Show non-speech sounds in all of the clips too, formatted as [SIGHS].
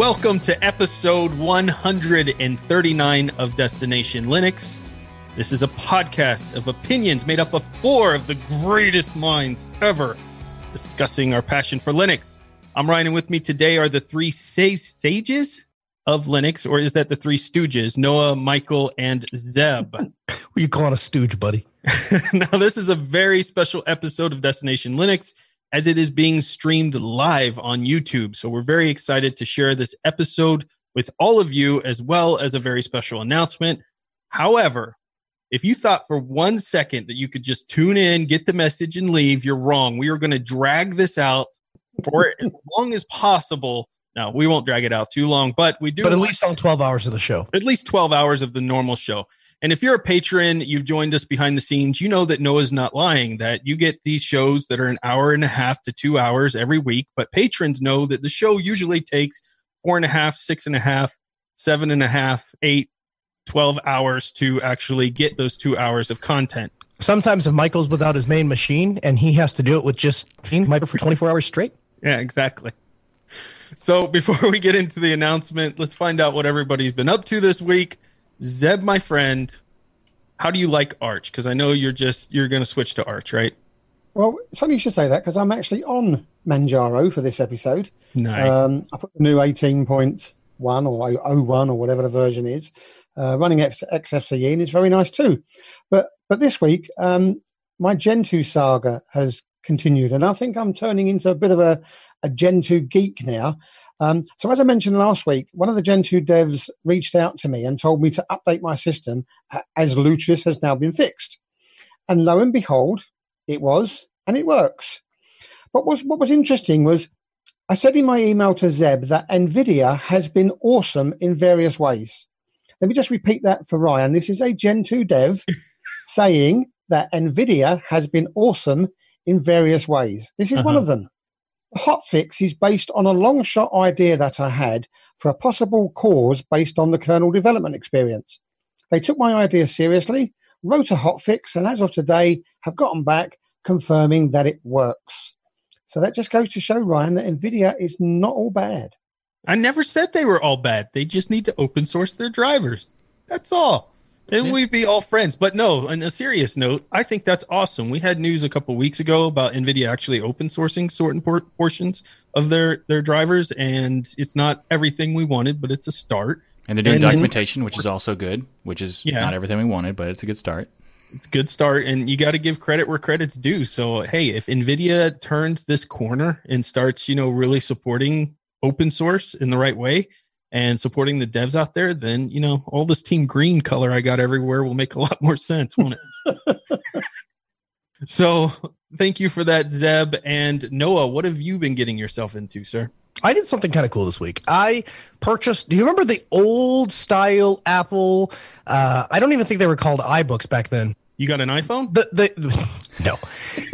Welcome to episode 139 of Destination Linux. This is a podcast of opinions made up of four of the greatest minds ever discussing our passion for Linux. I'm Ryan, and with me today are the three sages of Linux, or is that the three stooges? Noah, Michael, and Zeb. [LAUGHS] what are you calling a stooge, buddy? [LAUGHS] now, this is a very special episode of Destination Linux as it is being streamed live on YouTube. So we're very excited to share this episode with all of you, as well as a very special announcement. However, if you thought for one second that you could just tune in, get the message, and leave, you're wrong. We are going to drag this out for as long as possible. Now, we won't drag it out too long, but we do. But at least on 12 hours of the show. At least 12 hours of the normal show. And if you're a patron, you've joined us behind the scenes, you know that Noah's not lying, that you get these shows that are an hour and a half to two hours every week. But patrons know that the show usually takes four and a half, six and a half, seven and a half, eight, 12 hours to actually get those two hours of content. Sometimes if Michael's without his main machine and he has to do it with just team Michael for 24 hours straight. Yeah, exactly. So before [LAUGHS] we get into the announcement, let's find out what everybody's been up to this week. Zeb, my friend, how do you like Arch? Because I know you're just you're going to switch to Arch, right? Well, it's funny you should say that because I'm actually on Manjaro for this episode. Nice. Um, I put the new 18.1 or 01 or whatever the version is, uh, running X- XFCE, and it's very nice too. But but this week, um, my Gentoo saga has continued, and I think I'm turning into a bit of a, a Gentoo geek now. Um, so, as I mentioned last week, one of the Gentoo devs reached out to me and told me to update my system as Lutris has now been fixed. And lo and behold, it was, and it works. But was, what was interesting was I said in my email to Zeb that NVIDIA has been awesome in various ways. Let me just repeat that for Ryan. This is a Gentoo dev [LAUGHS] saying that NVIDIA has been awesome in various ways. This is uh-huh. one of them. Hotfix is based on a long shot idea that I had for a possible cause based on the kernel development experience. They took my idea seriously, wrote a hotfix, and as of today, have gotten back confirming that it works. So that just goes to show, Ryan, that NVIDIA is not all bad. I never said they were all bad. They just need to open source their drivers. That's all. Then yeah. we'd be all friends. But no, on a serious note, I think that's awesome. We had news a couple weeks ago about NVIDIA actually open sourcing certain por- portions of their, their drivers, and it's not everything we wanted, but it's a start. And they're doing and documentation, which is also good, which is yeah. not everything we wanted, but it's a good start. It's a good start, and you got to give credit where credit's due. So, hey, if NVIDIA turns this corner and starts, you know, really supporting open source in the right way, and supporting the devs out there, then you know all this team green color I got everywhere will make a lot more sense, won't it? [LAUGHS] so thank you for that, Zeb and Noah. What have you been getting yourself into, sir? I did something kind of cool this week. I purchased. Do you remember the old style Apple? Uh, I don't even think they were called iBooks back then. You got an iPhone? The the [LAUGHS] no,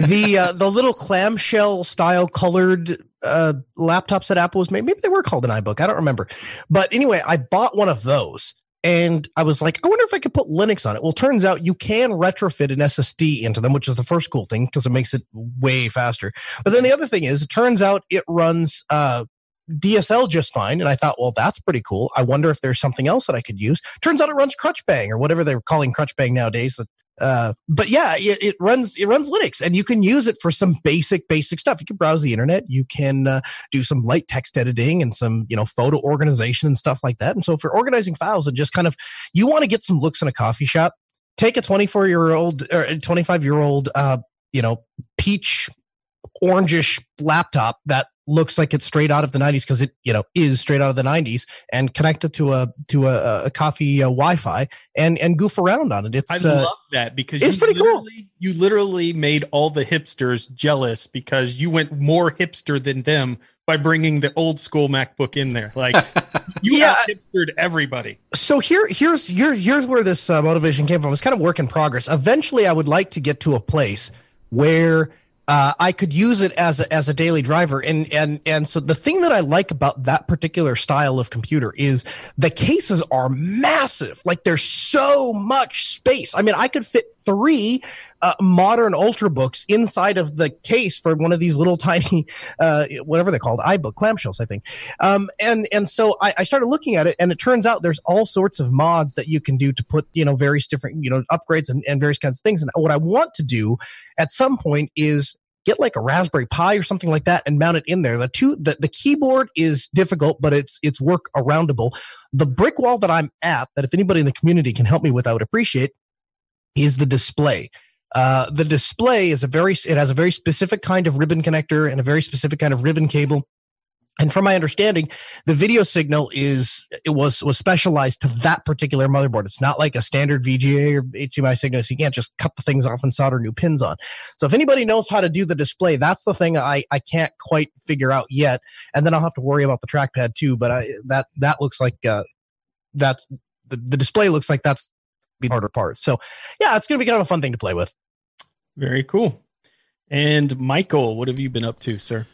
the uh, the little clamshell style colored uh, laptops that Apple was made. Maybe they were called an iBook. I don't remember. But anyway, I bought one of those and I was like, I wonder if I could put Linux on it. Well, turns out you can retrofit an SSD into them, which is the first cool thing because it makes it way faster. But then the other thing is, it turns out it runs uh, DSL just fine. And I thought, well, that's pretty cool. I wonder if there's something else that I could use. Turns out it runs Crunchbang or whatever they're calling Crunchbang nowadays. That uh, but yeah, it, it, runs it runs Linux, and you can use it for some basic basic stuff. You can browse the internet, you can uh, do some light text editing and some you know photo organization and stuff like that. And so if you're organizing files and just kind of you want to get some looks in a coffee shop, take a 24 year old or 25 year old uh, you know peach orangish laptop that looks like it's straight out of the 90s because it you know is straight out of the 90s and connect it to a to a, a coffee uh, wi-fi and and goof around on it. It's i uh, love that because it's pretty cool. you literally made all the hipsters jealous because you went more hipster than them by bringing the old school macbook in there. Like [LAUGHS] you yeah hipstered everybody. So here here's here, here's where this uh, motivation came from. It's kind of work in progress. Eventually i would like to get to a place where uh, I could use it as a, as a daily driver. And, and, and so the thing that I like about that particular style of computer is the cases are massive. Like there's so much space. I mean, I could fit three uh, modern ultrabooks inside of the case for one of these little [LAUGHS] tiny, uh, whatever they're called, iBook clamshells, I think. Um, and and so I, I, started looking at it, and it turns out there's all sorts of mods that you can do to put you know various different you know upgrades and, and various kinds of things. And what I want to do at some point is get like a Raspberry Pi or something like that and mount it in there. The two, the, the keyboard is difficult, but it's, it's work aroundable. The brick wall that I'm at, that if anybody in the community can help me with, I would appreciate is the display. Uh, the display is a very, it has a very specific kind of ribbon connector and a very specific kind of ribbon cable. And from my understanding the video signal is it was was specialized to that particular motherboard. It's not like a standard vga or hdmi signal so you can't just cut the things off and solder new pins on. So if anybody knows how to do the display that's the thing i i can't quite figure out yet. And then i'll have to worry about the trackpad too but I, that that looks like uh that's the, the display looks like that's the harder part so yeah it's gonna be kind of a fun thing to play with very cool and michael what have you been up to sir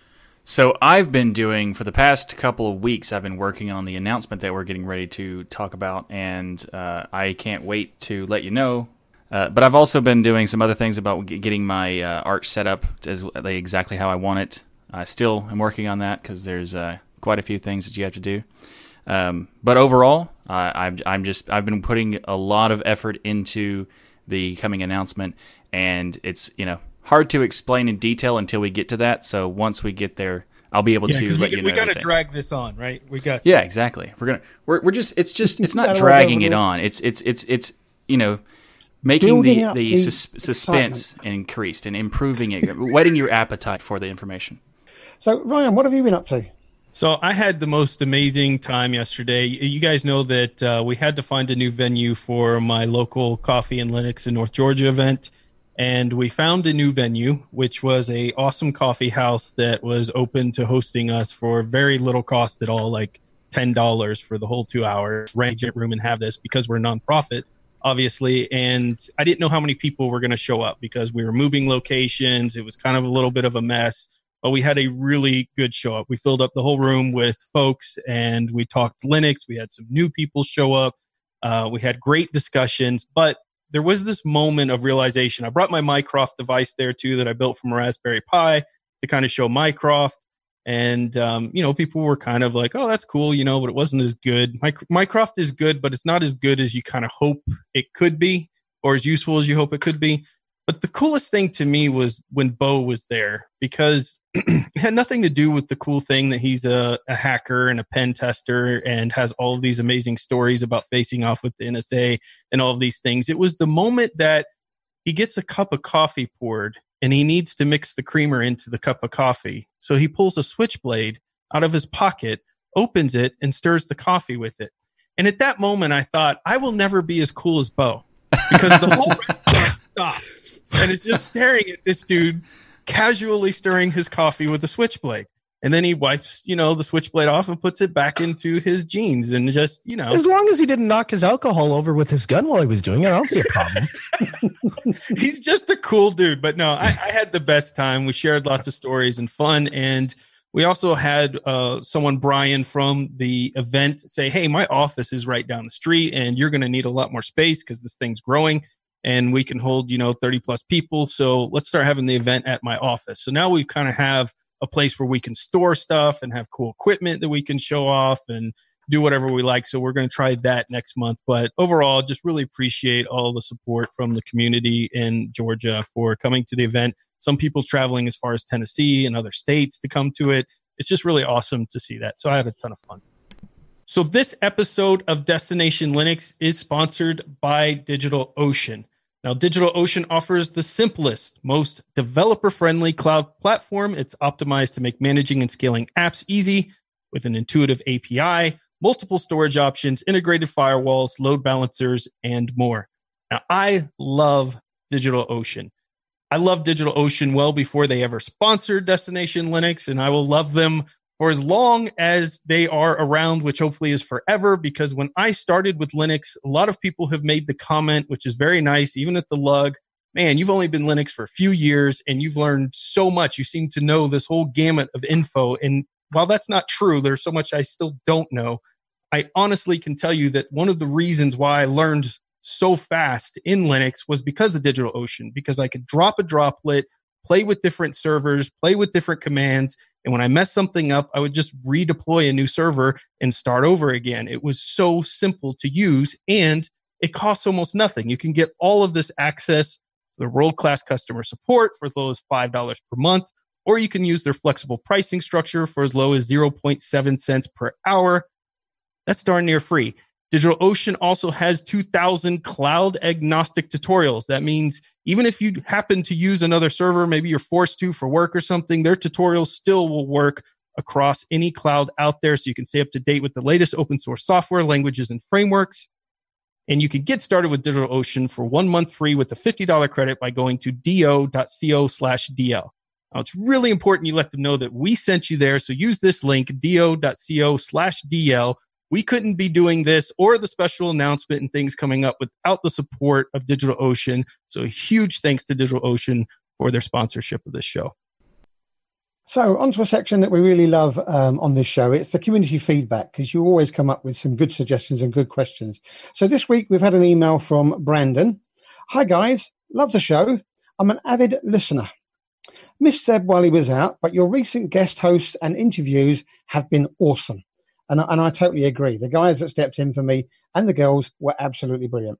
so I've been doing for the past couple of weeks. I've been working on the announcement that we're getting ready to talk about, and uh, I can't wait to let you know. Uh, but I've also been doing some other things about getting my uh, art set up as exactly how I want it. I still am working on that because there's uh, quite a few things that you have to do. Um, but overall, I'm, I'm just I've been putting a lot of effort into the coming announcement, and it's you know hard to explain in detail until we get to that. So once we get there, I'll be able yeah, to let we, you know. We got to drag this on, right? We got. Yeah, exactly. We're gonna. We're, we're just. It's just. It's not dragging it on. It's it's it's it's you know making the the, the sus- suspense increased and improving it, [LAUGHS] whetting your appetite for the information. So Ryan, what have you been up to? So I had the most amazing time yesterday. You guys know that uh, we had to find a new venue for my local coffee and Linux in North Georgia event and we found a new venue which was a awesome coffee house that was open to hosting us for very little cost at all like $10 for the whole two hours rent a room and have this because we're a nonprofit obviously and i didn't know how many people were going to show up because we were moving locations it was kind of a little bit of a mess but we had a really good show up we filled up the whole room with folks and we talked linux we had some new people show up uh, we had great discussions but there was this moment of realization. I brought my Mycroft device there too that I built from a Raspberry Pi to kind of show Mycroft. And, um, you know, people were kind of like, oh, that's cool, you know, but it wasn't as good. My, Mycroft is good, but it's not as good as you kind of hope it could be or as useful as you hope it could be. But the coolest thing to me was when Bo was there because [CLEARS THROAT] had nothing to do with the cool thing that he's a, a, hacker and a pen tester and has all of these amazing stories about facing off with the NSA and all of these things. It was the moment that he gets a cup of coffee poured and he needs to mix the creamer into the cup of coffee. So he pulls a switchblade out of his pocket, opens it, and stirs the coffee with it. And at that moment, I thought, I will never be as cool as Bo because the whole [LAUGHS] stops and is just staring at this dude casually stirring his coffee with a switchblade. And then he wipes, you know, the switchblade off and puts it back into his jeans and just, you know. As long as he didn't knock his alcohol over with his gun while he was doing it, I don't see a problem. [LAUGHS] [LAUGHS] He's just a cool dude. But no, I, I, had the best time. We shared lots of stories and fun. And we also had uh, someone, Brian, from the event say, Hey, my office is right down the street and you're going to need a lot more space because this thing's growing and we can hold you know 30 plus people. So let's start having the event at my office. So now we kind of have a place where we can store stuff and have cool equipment that we can show off and do whatever we like. So we're going to try that next month. But overall just really appreciate all the support from the community in georgia for coming to the event. Some people traveling as far as tennessee and other states to come to it. It's just really awesome to see that. So i had a ton of fun. So, this episode of Destination Linux is sponsored by DigitalOcean. Now, DigitalOcean offers the simplest, most developer friendly cloud platform. It's optimized to make managing and scaling apps easy with an intuitive API, multiple storage options, integrated firewalls, load balancers, and more. Now, I love DigitalOcean. I love DigitalOcean well before they ever sponsored Destination Linux, and I will love them for as long as they are around, which hopefully is forever. Because when I started with Linux, a lot of people have made the comment, which is very nice, even at the lug, man, you've only been Linux for a few years and you've learned so much. You seem to know this whole gamut of info. And while that's not true, there's so much I still don't know. I honestly can tell you that one of the reasons why I learned so fast in Linux was because of DigitalOcean, because I could drop a droplet, play with different servers, play with different commands. And when I messed something up, I would just redeploy a new server and start over again. It was so simple to use and it costs almost nothing. You can get all of this access to the world class customer support for as low as $5 per month, or you can use their flexible pricing structure for as low as 0.7 cents per hour. That's darn near free. DigitalOcean also has 2000 cloud agnostic tutorials. That means even if you happen to use another server, maybe you're forced to for work or something, their tutorials still will work across any cloud out there. So you can stay up to date with the latest open source software, languages, and frameworks. And you can get started with DigitalOcean for one month free with a $50 credit by going to do.co slash DL. Now, it's really important you let them know that we sent you there. So use this link, do.co slash DL we couldn't be doing this or the special announcement and things coming up without the support of DigitalOcean. So, huge thanks to DigitalOcean for their sponsorship of this show. So, onto a section that we really love um, on this show. It's the community feedback because you always come up with some good suggestions and good questions. So, this week we've had an email from Brandon. Hi, guys. Love the show. I'm an avid listener. Missed Zeb while he was out, but your recent guest hosts and interviews have been awesome. And, and I totally agree. The guys that stepped in for me and the girls were absolutely brilliant.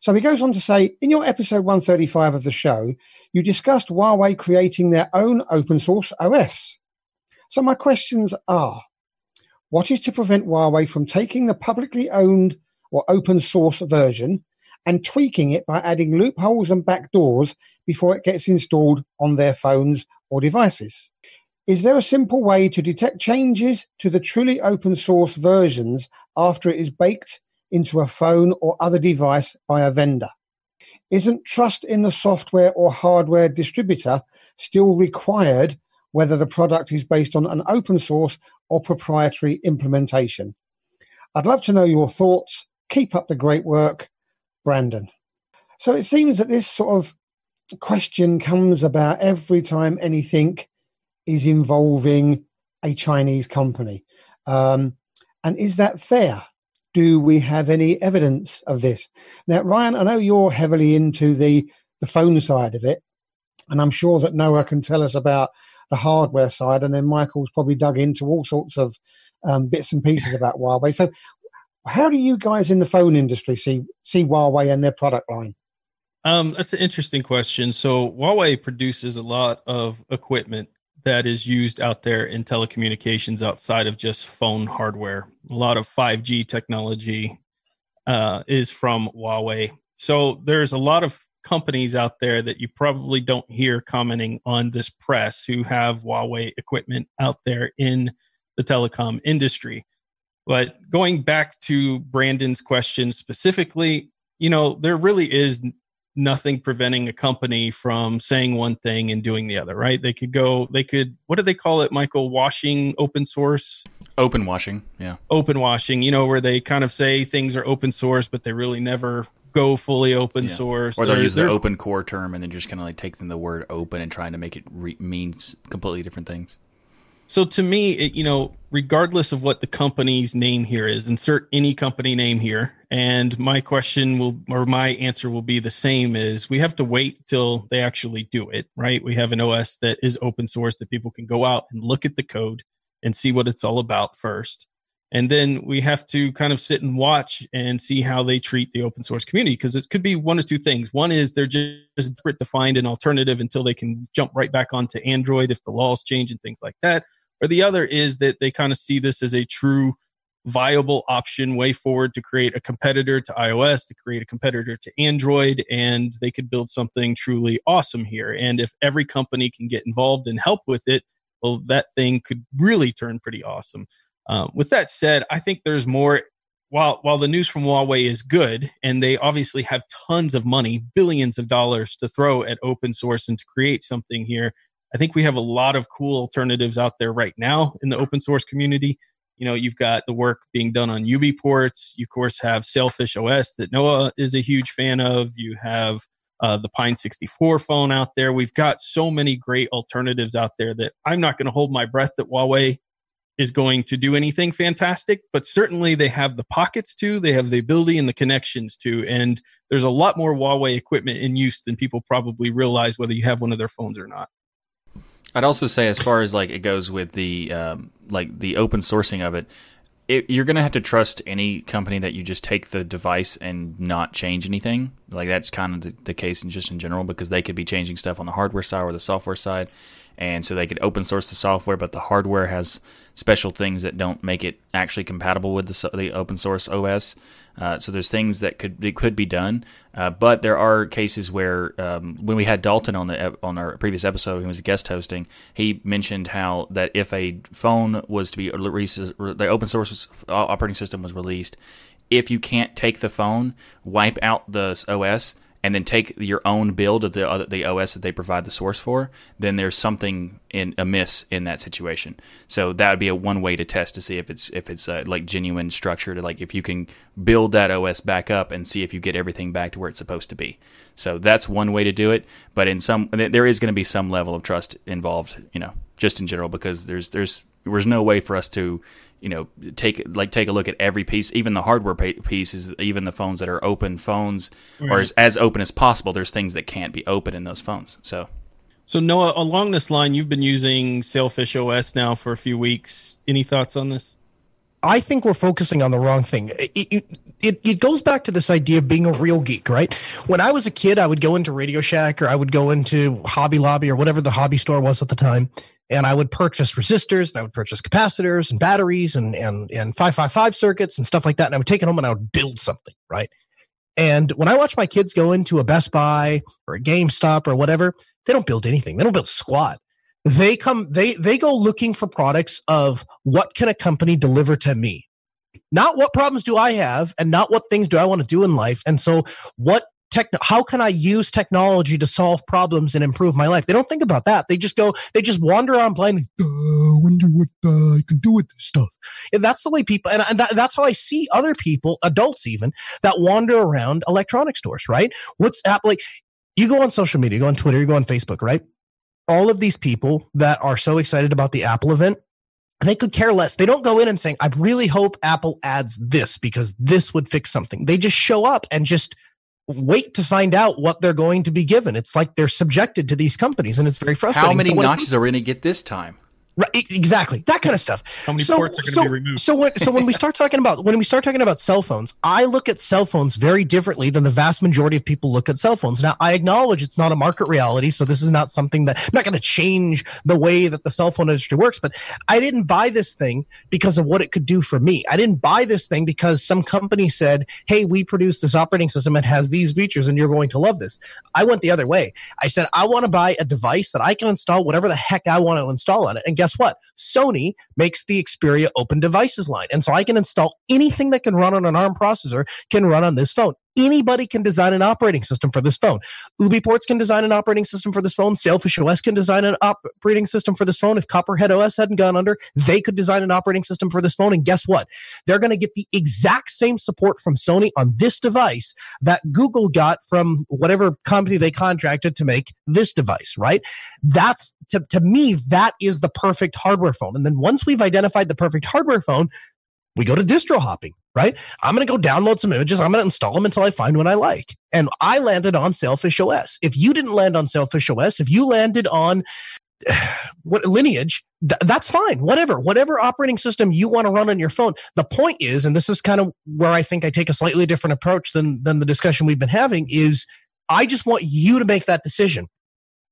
So he goes on to say, in your episode 135 of the show, you discussed Huawei creating their own open source OS. So my questions are, what is to prevent Huawei from taking the publicly owned or open source version and tweaking it by adding loopholes and backdoors before it gets installed on their phones or devices? Is there a simple way to detect changes to the truly open source versions after it is baked into a phone or other device by a vendor? Isn't trust in the software or hardware distributor still required whether the product is based on an open source or proprietary implementation? I'd love to know your thoughts. Keep up the great work, Brandon. So it seems that this sort of question comes about every time anything is involving a Chinese company. Um, and is that fair? Do we have any evidence of this? Now, Ryan, I know you're heavily into the, the phone side of it, and I'm sure that Noah can tell us about the hardware side, and then Michael's probably dug into all sorts of um, bits and pieces about Huawei. So, how do you guys in the phone industry see see Huawei and their product line? Um, that's an interesting question. So Huawei produces a lot of equipment that is used out there in telecommunications outside of just phone hardware. A lot of 5G technology uh, is from Huawei. So there's a lot of companies out there that you probably don't hear commenting on this press who have Huawei equipment out there in the telecom industry. But going back to Brandon's question specifically, you know, there really is nothing preventing a company from saying one thing and doing the other, right? They could go, they could, what do they call it, Michael? Washing open source? Open washing, yeah. Open washing, you know, where they kind of say things are open source, but they really never go fully open yeah. source. Or they'll use the open core term and then just kind of like taking the word open and trying to make it re- means completely different things. So to me, it, you know, regardless of what the company's name here is, insert any company name here, and my question will or my answer will be the same: is we have to wait till they actually do it, right? We have an OS that is open source that people can go out and look at the code and see what it's all about first. And then we have to kind of sit and watch and see how they treat the open source community because it could be one of two things. One is they're just to find an alternative until they can jump right back onto Android if the laws change and things like that. Or the other is that they kind of see this as a true viable option way forward to create a competitor to iOS, to create a competitor to Android, and they could build something truly awesome here. And if every company can get involved and help with it, well, that thing could really turn pretty awesome. Um, with that said, I think there's more. While while the news from Huawei is good, and they obviously have tons of money, billions of dollars to throw at open source and to create something here, I think we have a lot of cool alternatives out there right now in the open source community. You know, you've got the work being done on UBports. You, of course, have Sailfish OS that Noah is a huge fan of. You have uh, the Pine 64 phone out there. We've got so many great alternatives out there that I'm not going to hold my breath that Huawei is going to do anything fantastic, but certainly they have the pockets to, they have the ability and the connections to. And there's a lot more Huawei equipment in use than people probably realize, whether you have one of their phones or not. I'd also say, as far as like it goes with the um, like the open sourcing of it, it, you're going to have to trust any company that you just take the device and not change anything. Like that's kind of the, the case in just in general because they could be changing stuff on the hardware side or the software side, and so they could open source the software, but the hardware has special things that don't make it actually compatible with the, the open source OS. Uh, so there's things that could that could be done, uh, but there are cases where um, when we had Dalton on the on our previous episode, he was guest hosting. He mentioned how that if a phone was to be released, the open source operating system was released, if you can't take the phone, wipe out the OS, and then take your own build of the uh, the OS that they provide the source for, then there's something in amiss in that situation. So that would be a one way to test to see if it's if it's uh, like genuine structure to like if you can build that OS back up and see if you get everything back to where it's supposed to be. So that's one way to do it. But in some there is going to be some level of trust involved, you know, just in general because there's there's there's no way for us to you know take like take a look at every piece. Even the hardware pieces even the phones that are open phones right. or as, as open as possible. There's things that can't be open in those phones. So. So noah along this line you've been using sailfish os now for a few weeks. Any thoughts on this? I think we're focusing on the wrong thing. It, it, it, it goes back to this idea of being a real geek right? When i was a kid i would go into radio shack or i would go into hobby lobby or whatever the hobby store was at the time and I would purchase resistors and I would purchase capacitors and batteries and and and 555 circuits and stuff like that and I would take it home and I would build something, right? And when I watch my kids go into a Best Buy or a GameStop or whatever, they don't build anything. They don't build squat. They come they they go looking for products of what can a company deliver to me? Not what problems do I have and not what things do I want to do in life. And so what how can i use technology to solve problems and improve my life? They don't think about that. They just go they just wander on blindly. I wonder what uh, i can do with this stuff. And that's the way people and, and that, that's how i see other people adults even that wander around electronic stores right? What's app like you go on social media you go on twitter you go on facebook right? All of these people that are so excited about the apple event they could care less. They don't go in and saying, I really hope Apple adds this because this would fix something. They just show up and just wait to find out what they're going to be given. It's like they're subjected to these companies, and it's very frustrating. How many so notches are we going to get this time? Right, exactly. That kind of stuff. How many so, ports are going to so, be removed? So when so when we start talking about when we start talking about cell phones, I look at cell phones very differently than the vast majority of people look at cell phones. Now, I acknowledge it's not a market reality, so this is not something that I'm not going to change the way that the cell phone industry works. But I didn't buy this thing because of what it could do for me. I didn't buy this thing because some company said, "Hey, we produce this operating system that has these features, and you're going to love this." I went the other way. I said, "I want to buy a device that I can install whatever the heck I want to install on it." And guess what? Sony makes the Xperia open devices line. And so I can install anything that can run on an ARM processor can run on this phone. Anybody can design an operating system for this phone. UBports can design an operating system for this phone. Sailfish OS can design an operating system for this phone. If Copperhead OS hadn't gone under, they could design an operating system for this phone. And guess what? They're going to get the exact same support from Sony on this device that Google got from whatever company they contracted to make this device, right? That's to, to me, that is the perfect hardware phone. And then once we've identified the perfect hardware phone, we go to distro hopping, right? I'm going to go download some images. I'm going to install them until I find one I like. And I landed on Sailfish OS. If you didn't land on Sailfish OS, if you landed on [SIGHS] what lineage, th- that's fine. Whatever, whatever operating system you want to run on your phone. The point is, and this is kind of where I think I take a slightly different approach than than the discussion we've been having, is I just want you to make that decision.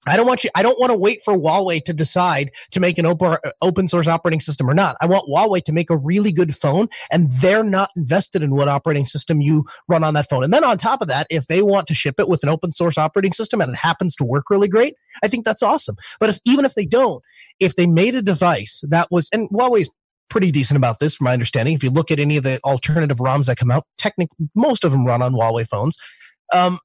I don't want you. I don't want to wait for Huawei to decide to make an open open source operating system or not. I want Huawei to make a really good phone, and they're not invested in what operating system you run on that phone. And then on top of that, if they want to ship it with an open source operating system and it happens to work really great, I think that's awesome. But if even if they don't, if they made a device that was and Huawei's pretty decent about this, from my understanding. If you look at any of the alternative ROMs that come out, technically most of them run on Huawei phones um,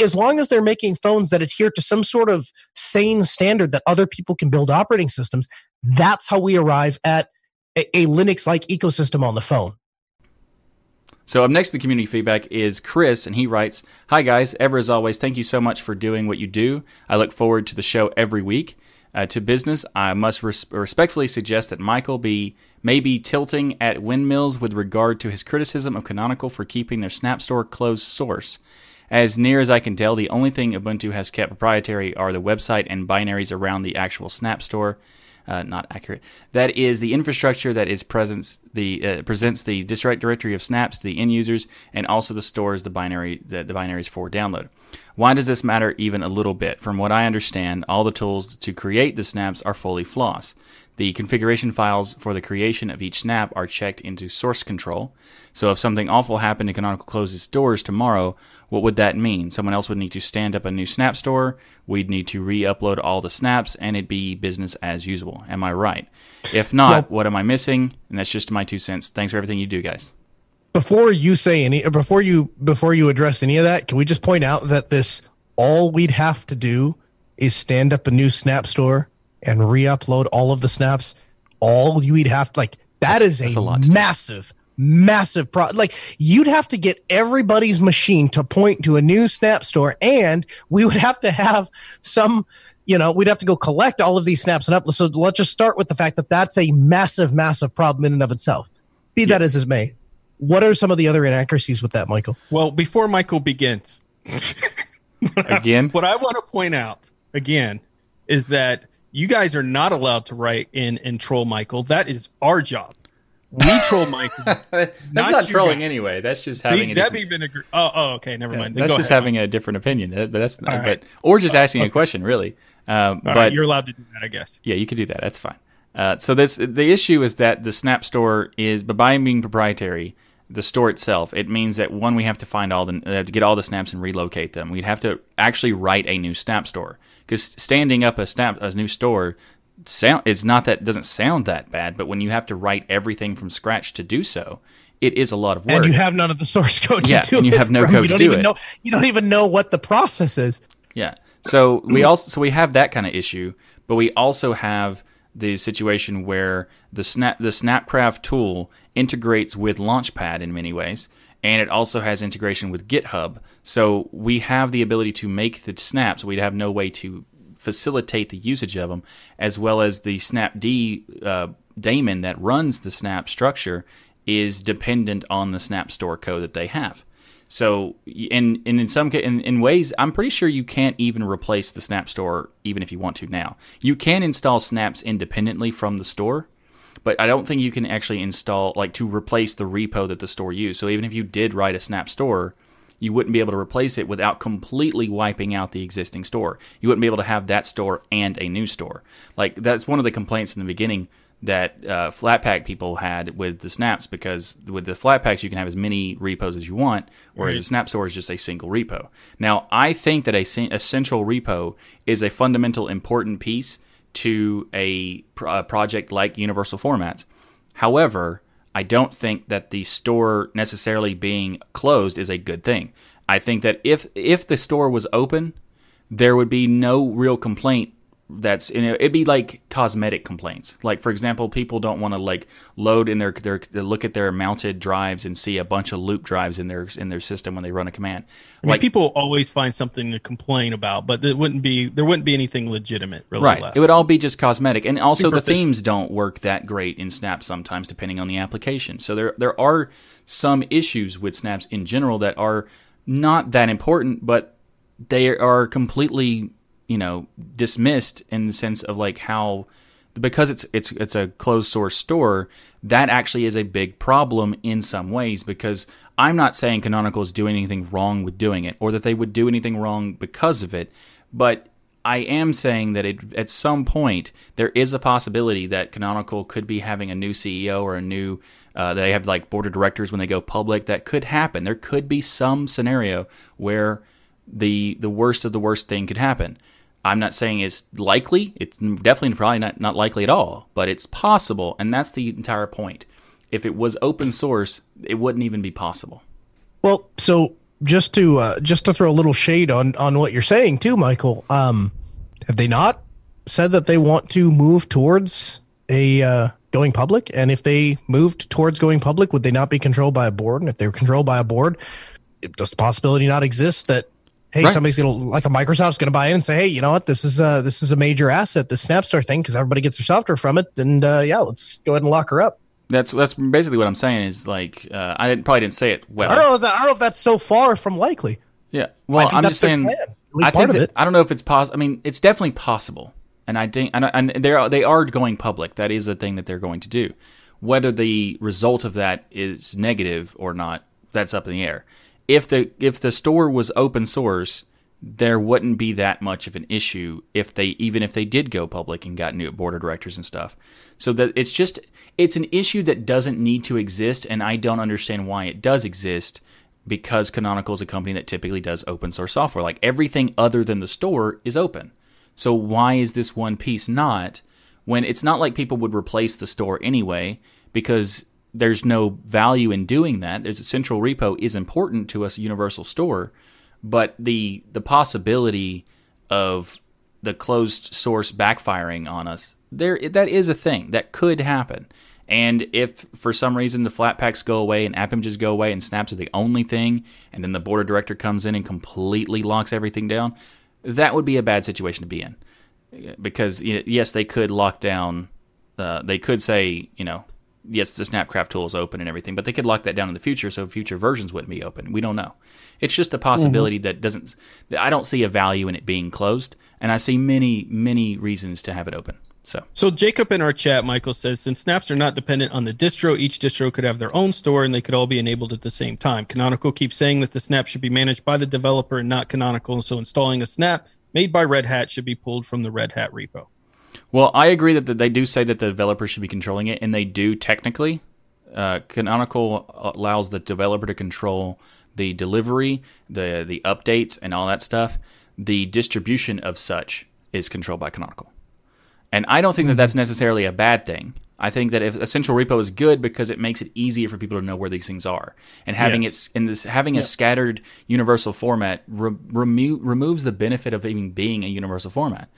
as long as they're making phones that adhere to some sort of sane standard that other people can build operating systems, that's how we arrive at a, a Linux like ecosystem on the phone. So up next, the community feedback is Chris, and he writes, "Hi guys, ever as always, thank you so much for doing what you do. I look forward to the show every week. Uh, to business, I must res- respectfully suggest that Michael be may be tilting at windmills with regard to his criticism of Canonical for keeping their Snap Store closed source. As near as I can tell, the only thing Ubuntu has kept proprietary are the website and binaries around the actual Snap Store uh, not accurate. That is the infrastructure that is presents the uh, presents the direct directory of snaps to the end users, and also the stores the binary the, the binaries for download. Why does this matter even a little bit? From what I understand, all the tools to create the snaps are fully floss. The configuration files for the creation of each snap are checked into source control. So if something awful happened and Canonical closes doors tomorrow, what would that mean? Someone else would need to stand up a new snap store, we'd need to re-upload all the snaps, and it'd be business as usual. Am I right? If not, yep. what am I missing? And that's just my two cents. Thanks for everything you do, guys. Before you say any before you before you address any of that, can we just point out that this all we'd have to do is stand up a new snap store and re-upload all of the snaps, all you'd have to like that that's, is a, a massive, massive pro like you'd have to get everybody's machine to point to a new snap store and we would have to have some you know we'd have to go collect all of these snaps and upload. So let's just start with the fact that that's a massive massive problem in and of itself. Be yes. that as it may. What are some of the other inaccuracies with that michael? Well before michael begins [LAUGHS] again? what I want to point out again is that you guys are not allowed to write in and troll Michael. That is our job. We troll [LAUGHS] Michael. That's not, not trolling guys. anyway. That's just having. That been a, oh, oh, okay, never mind. That's just ahead, having a different opinion. But that's not, right. but or just asking okay. a question, really. Um, but right, you're allowed to do that, I guess. Yeah, you can do that. That's fine. Uh, so this the issue is that the Snap Store is, by being proprietary, the store itself, it means that one, we have to find all the, uh, get all the snaps and relocate them. We'd have to actually write a new snap store because standing up a snap, a new store, sound is not that doesn't sound that bad, but when you have to write everything from scratch to do so, it is a lot of work. And you have none of the source [LAUGHS] code. yeah, and you have no from. code you don't to even it. Know, you don't even know what the process is. Yeah. So we [CLEARS THROAT] also so we have that kind of issue, but we also have the situation where the snap the Snapcraft tool integrates with Launchpad in many ways, and it also has integration with GitHub. So we have the ability to make the snaps. We'd have no way to facilitate the usage of them, as well as the Snapd uh, daemon that runs the Snap structure is dependent on the Snap Store code that they have. So, in, in some in, in ways, I'm pretty sure you can't even replace the Snap Store even if you want to now. You can install snaps independently from the store, but I don't think you can actually install like to replace the repo that the store used. So even if you did write a Snap Store, you wouldn't be able to replace it without completely wiping out the existing store. You wouldn't be able to have that store and a new store. Like that's one of the complaints in the beginning that uh, Flatpak people had with the snaps because with the Flatpaks you can have as many repos as you want, whereas right. the Snap Store is just a single repo. Now, I think that a, a central repo is a fundamental important piece to a, a project like Universal Formats. However, I don't think that the store necessarily being closed is a good thing. I think that if if the store was open, there would be no real complaint that's you know it'd be like cosmetic complaints. Like for example people don't want to like load in their, their look at their mounted drives and see a bunch of loop drives in their in their system when they run a command. I mean, like people always find something to complain about but it wouldn't be there wouldn't be anything legitimate really right. left. it would all be just cosmetic. And also the themes don't work that great in snap sometimes depending on the application. So there there are some issues with snaps in general that are not that important but they are completely you know dismissed in the sense of like how because it's it's it's a closed source store that actually is a big problem in some ways because I'm not saying Canonical is doing anything wrong with doing it or that they would do anything wrong because of it but I am saying that it, at some point there is a possibility that Canonical could be having a new CEO or a new uh, they have like board of directors when they go public that could happen. There could be some scenario where the the worst of the worst thing could happen I'm not saying it's likely. It's definitely probably not, not likely at all, but it's possible. And that's the entire point. If it was open source, it wouldn't even be possible. Well, so just to uh, just to throw a little shade on on what you're saying too, Michael. Um, have they not said that they want to move towards a uh, going public? And if they moved towards going public, would they not be controlled by a board? And if they were controlled by a board, does the possibility not exist that Hey, Right. somebody's gonna like a Microsoft's gonna buy in and say, hey, you know what? This is uh this is a major asset, the Snap Store thing, because everybody gets their software from it. And uh, yeah, let's go ahead and lock her up. That's that's basically what I'm saying. Is like uh, I didn't, probably didn't say it well. I don't know. If that, I don't know if that's so far from likely. Yeah. Well, I'm just saying. I think that. I don't know if it's possible. I mean, it's definitely possible, and I think and, and they are they are going public. That is a thing that they're going to do. Whether the result of that is negative or not, that's up in the air. If the if the store was open source, there wouldn't be that much of an issue if they even if they did go public and got new board of directors and stuff. So that it's just it's an issue that doesn't need to exist, and I don't understand why it does exist because Canonical is a company that typically does open source software. Like everything other than the store is open. So why is this one piece not? When it's not like people would replace the store anyway, because there's no value in doing that. There's a central repo is important to us universal store, but the the possibility of the closed source backfiring on us, there that is a thing that could happen. And if for some reason the Flatpaks go away and app images go away and snaps are the only thing, and then the board of director comes in and completely locks everything down, that would be a bad situation to be in. Because yes, they could lock down. Uh, they could say, you know, yes, the Snapcraft tool is open and everything, but they could lock that down in the future, so future versions wouldn't be open. We don't know. It's just a possibility mm-hmm. that doesn't. I don't see a value in it being closed, and I see many, many reasons to have it open. So So Jacob in our chat, Michael says, since snaps are not dependent on the distro, each distro could have their own store and they could all be enabled at the same time. Canonical keeps saying that the snap should be managed by the developer and not Canonical, so installing a snap made by Red Hat should be pulled from the Red Hat repo. Well, I agree that they do say that the developer should be controlling it, and they do technically. Uh, Canonical allows the developer to control the delivery, the the updates, and all that stuff. The distribution of such is controlled by Canonical, and I don't think that that's necessarily a bad thing. I think that if a central repo is good because it makes it easier for people to know where these things are, and having Yes. it in this having a scattered universal format re- remo- removes the benefit of even being a universal format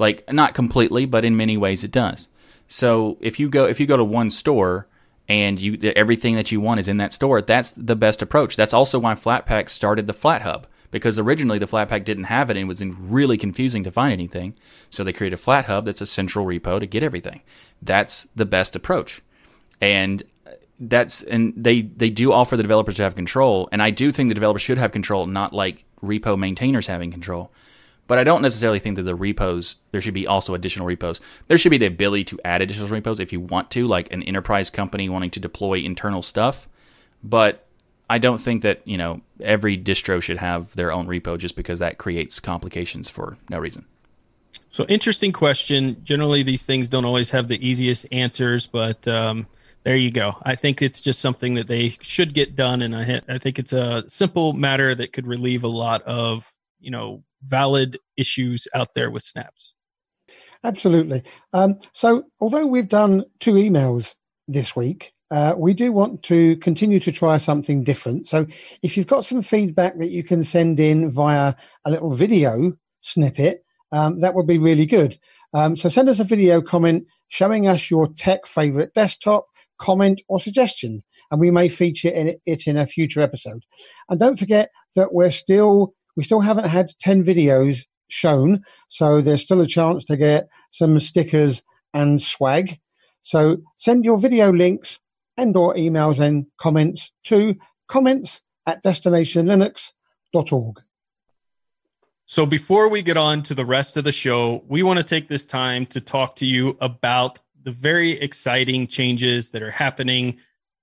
like not completely but in many ways it does. So if you go if you go to one store and you everything that you want is in that store that's the best approach. That's also why flatpak started the Flathub because originally the flatpak didn't have it and it was really confusing to find anything. So they created a Flathub that's a central repo to get everything. That's the best approach. And that's and they they do offer the developers to have control. And i do think the developers should have control not like repo maintainers having control but I don't necessarily think that the repos there should be also additional repos. There should be the ability to add additional repos if you want to, like an enterprise company wanting to deploy internal stuff. But I don't think that you know every distro should have their own repo just because that creates complications for no reason. So interesting question. Generally, these things don't always have the easiest answers, but um, there you go. I think it's just something that they should get done, and I, I think it's a simple matter that could relieve a lot of you know valid issues out there with snaps. Absolutely. Um, so, although we've done two emails this week, uh, we do want to continue to try something different. So, if you've got some feedback that you can send in via a little video snippet, um, that would be really good. Um, so, send us a video comment showing us your tech favorite desktop, comment, or suggestion, and we may feature it in a future episode. And don't forget that we're still we still haven't had 10 videos shown, so there's still a chance to get some stickers and swag. So send your video links and or emails and comments to comments at destinationlinux.org. So before we get on to the rest of the show, we want to take this time to talk to you about the very exciting changes that are happening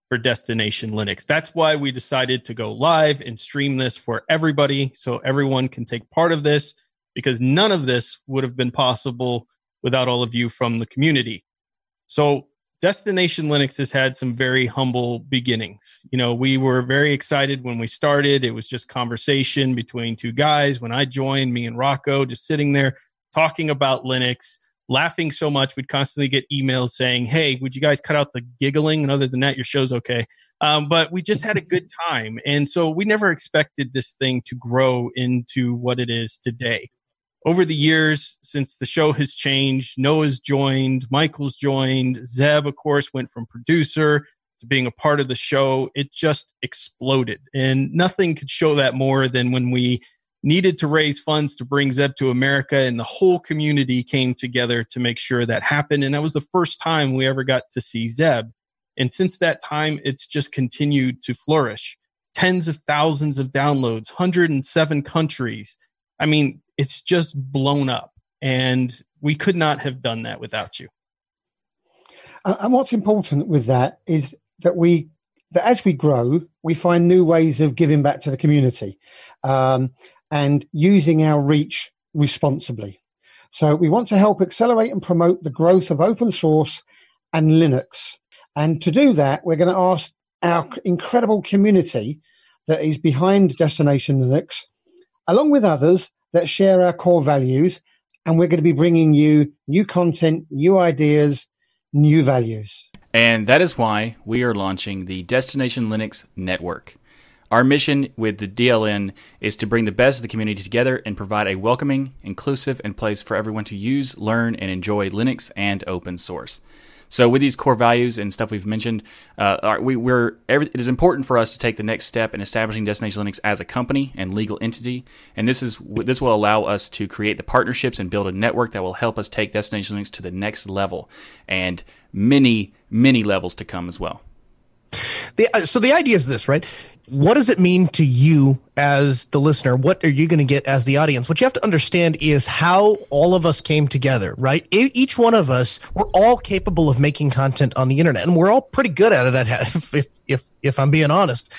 for Destination Linux. That's why we decided to go live and stream this for everybody so everyone can take part of this because none of this would have been possible without all of you from the community. So Destination Linux has had some very humble beginnings. You know, we were very excited when we started. It was just conversation between two guys. When I joined, me and Rocco just sitting there talking about Linux, laughing so much, we'd constantly get emails saying, Hey, would you guys cut out the giggling? And other than that, your show's okay. Um, but we just had a good [LAUGHS] time. And so we never expected this thing to grow into what it is today over the years since the show has changed noah's joined michael's joined zeb of course went from producer to being a part of the show it just exploded and nothing could show that more than when we needed to raise funds to bring Zeb to America, and the whole community came together to make sure that happened. And that was the first time we ever got to see Zeb. And since that time, it's just continued to flourish. Tens of thousands of downloads, 107 countries. I mean, it's just blown up. And we could not have done that without you. And what's important with that is that we that as we grow, we find new ways of giving back to the community um, and using our reach responsibly. So we want to help accelerate and promote the growth of open source and Linux. And to do that, we're going to ask our incredible community that is behind Destination Linux, along with others that share our core values. And we're going to be bringing you new content, new ideas, new values. And that is why we are launching the Destination Linux Network. Our mission with the DLN is to bring the best of the community together and provide a welcoming, inclusive, and place for everyone to use, learn, and enjoy Linux and open source. So, with these core values and stuff we've mentioned, uh, we, are it is important for us to take the next step in establishing Destination Linux as a company and legal entity. And this is this will allow us to create the partnerships and build a network that will help us take Destination Linux to the next level and many many levels to come as well. The, uh, so the idea is this, right? What does it mean to you as the listener? What are you going to get as the audience? What you have to understand is how all of us came together, right? Each one of us, we're all capable of making content on the internet, and we're all pretty good at it. [LAUGHS] If if if, if I'm being honest,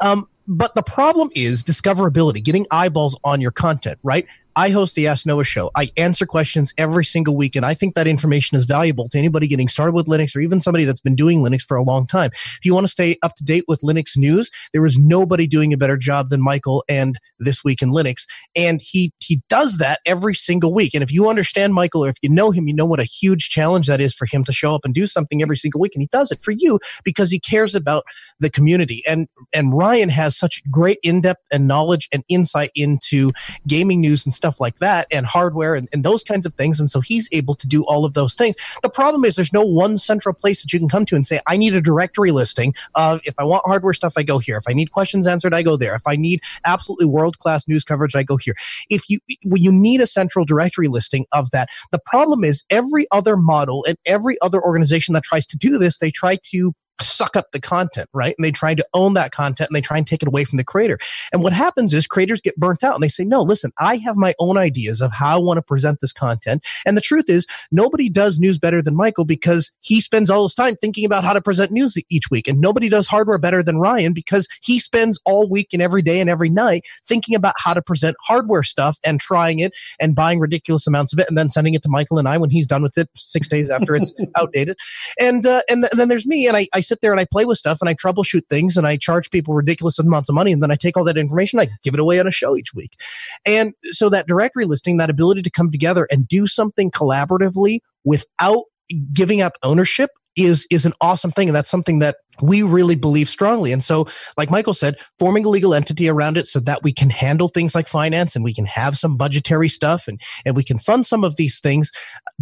um, but the problem is discoverability, getting eyeballs on your content, right? I host the Ask Noah show. I answer questions every single week, and I think that information is valuable to anybody getting started with Linux or even somebody that's been doing Linux for a long time. If you want to stay up to date with Linux news, there is nobody doing a better job than Michael and This Week in Linux. And he, he does that every single week. And if you understand Michael or if you know him, you know what a huge challenge that is for him to show up and do something every single week. And he does it for you because he cares about the community. And, and Ryan has such great in-depth and knowledge and insight into gaming news and stuff stuff like that and hardware and, and those kinds of things. And so he's able to do all of those things. The problem is there's no one central place that you can come to and say, I need a directory listing of if I want hardware stuff, I go here. If I need questions answered, I go there. If I need absolutely world class news coverage, I go here. If you, when you need a central directory listing of that, the problem is every other model and every other organization that tries to do this, they try to suck up the content, right? And they try to own that content and they try and take it away from the creator. And what happens is creators get burnt out and they say, no, listen, I have my own ideas of how I want to present this content. And the truth is nobody does news better than Michael because he spends all his time thinking about how to present news each week. And nobody does hardware better than Ryan because he spends all week and every day and every night thinking about how to present hardware stuff and trying it and buying ridiculous amounts of it and then sending it to Michael and I when he's done with it six days after it's [LAUGHS] outdated. And, uh, and, th- and then there's me and I, I sit there and I play with stuff and I troubleshoot things and I charge people ridiculous amounts of money. And then I take all that information, I give it away on a show each week. And so that directory listing, that ability to come together and do something collaboratively without giving up ownership is is an awesome thing and that's something that we really believe strongly. And so like michael said forming a legal entity around it so that we can handle things like finance and we can have some budgetary stuff and and we can fund some of these things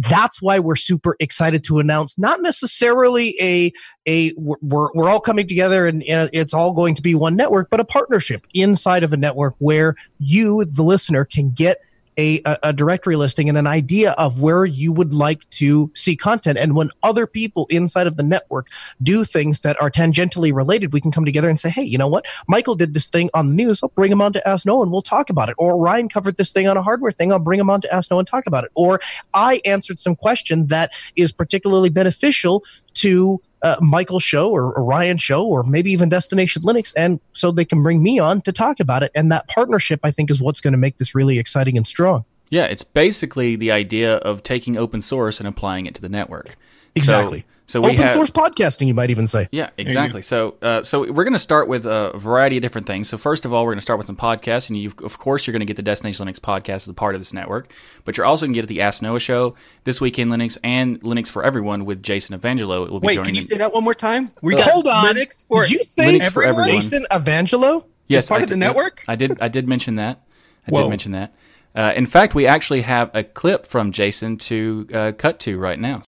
that's why we're super excited to announce not necessarily a a we're we're all coming together and, and it's all going to be one network but a partnership inside of a network where you the listener can get a, a, directory listing and an idea of where you would like to see content. And when other people inside of the network do things that are tangentially related, we can come together and say, hey, you know what? Michael did this thing on the news. I'll bring him on to Ask Noah and we'll talk about it. Or Ryan covered this thing on a hardware thing. I'll bring him on to Ask Noah and talk about it. Or I answered some question that is particularly beneficial to uh, Michael's show or, or Ryan's show or maybe even Destination Linux, and so they can bring me on to talk about it. And that partnership, I think, is what's going to make this really exciting and strong. Yeah, it's basically the idea of taking open source and applying it to the network. Exactly. So, so we open have, source podcasting, you might even say. Yeah, exactly. So, uh, so we're going to start with a variety of different things. So, first of all, we're going to start with some podcasts, and you, of course, you're going to get the Destination Linux podcast as a part of this network. But you're also going to get the Ask Noah show this week in Linux and Linux for Everyone with Jason Evangelho. Will be Wait, can you say that one more time? We uh, hold on. Linux for, did you say Linux for everyone. Jason Evangelho? Yes, part I of the network. I did. I did mention that. I Whoa. did mention that. Uh, in fact, we actually have a clip from Jason to uh, cut to right now.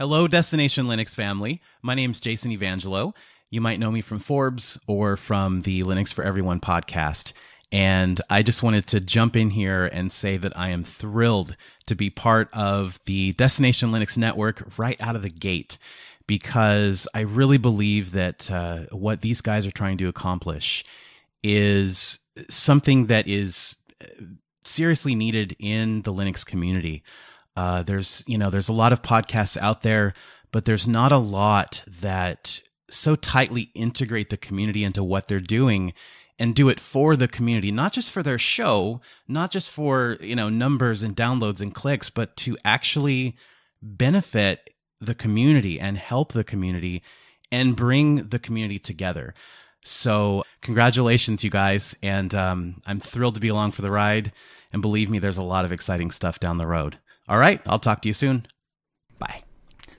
Hello, Destination Linux family. My name is Jason Evangelho. You might know me from Forbes or from the Linux for Everyone podcast. And I just wanted to jump in here and say that I am thrilled to be part of the Destination Linux network right out of the gate because I really believe that uh, what these guys are trying to accomplish is something that is uh, seriously needed in the Linux community. Uh, there's, you know, there's a lot of podcasts out there, but there's not a lot that so tightly integrate the community into what they're doing and do it for the community, not just for their show, not just for, you know, numbers and downloads and clicks, but to actually benefit the community and help the community and bring the community together. So, congratulations, you guys. And um, I'm thrilled to be along for the ride. And believe me, there's a lot of exciting stuff down the road. All right, I'll talk to you soon. Bye.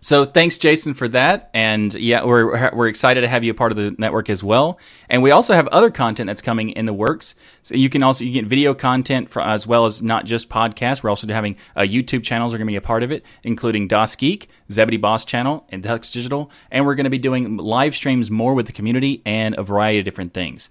So thanks, Jason, for that. And yeah, we're we're excited to have you a part of the network as well. And we also have other content that's coming in the works. So you can also you get video content for, as well as not just podcasts. We're also having uh, YouTube channels are going to be a part of it, including DasGeek, Zebedee Boss Channel, and Tux Digital. And we're going to be doing live streams more with the community and a variety of different things.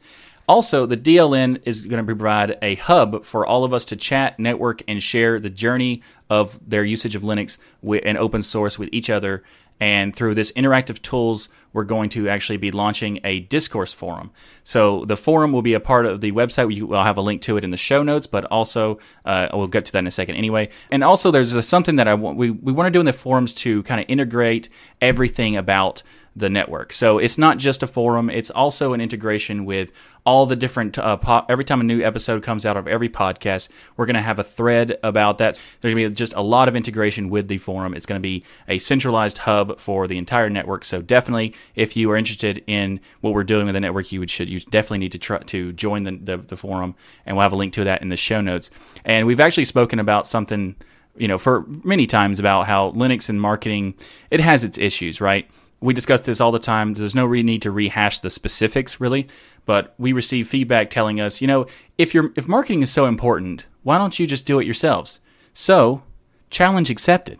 Also, the DLN is going to provide a hub for all of us to chat, network, and share the journey of their usage of Linux and open source with each other. And through this interactive tools, we're going to actually be launching a discourse forum. So the forum will be a part of the website. We'll have a link to it in the show notes, but also uh, we'll get to that in a second anyway. And also, there's something that I want we we want to do in the forums to kind of integrate everything about the network. So it's not just a forum; it's also an integration with all the different. Uh, po- every time a new episode comes out of every podcast, we're going to have a thread about that. There's going to be just a lot of integration with the forum. It's going to be a centralized hub for the entire network. So definitely, if you are interested in what we're doing with the network, you would should you definitely need to try to join the, the the forum, and we'll have a link to that in the show notes. And we've actually spoken about something you know, for many times about how Linux and marketing, it has its issues, right? We discuss this all the time. There's no need to rehash the specifics really, but we receive feedback telling us, you know, if you're if marketing is so important, why don't you just do it yourselves? So, challenge accepted.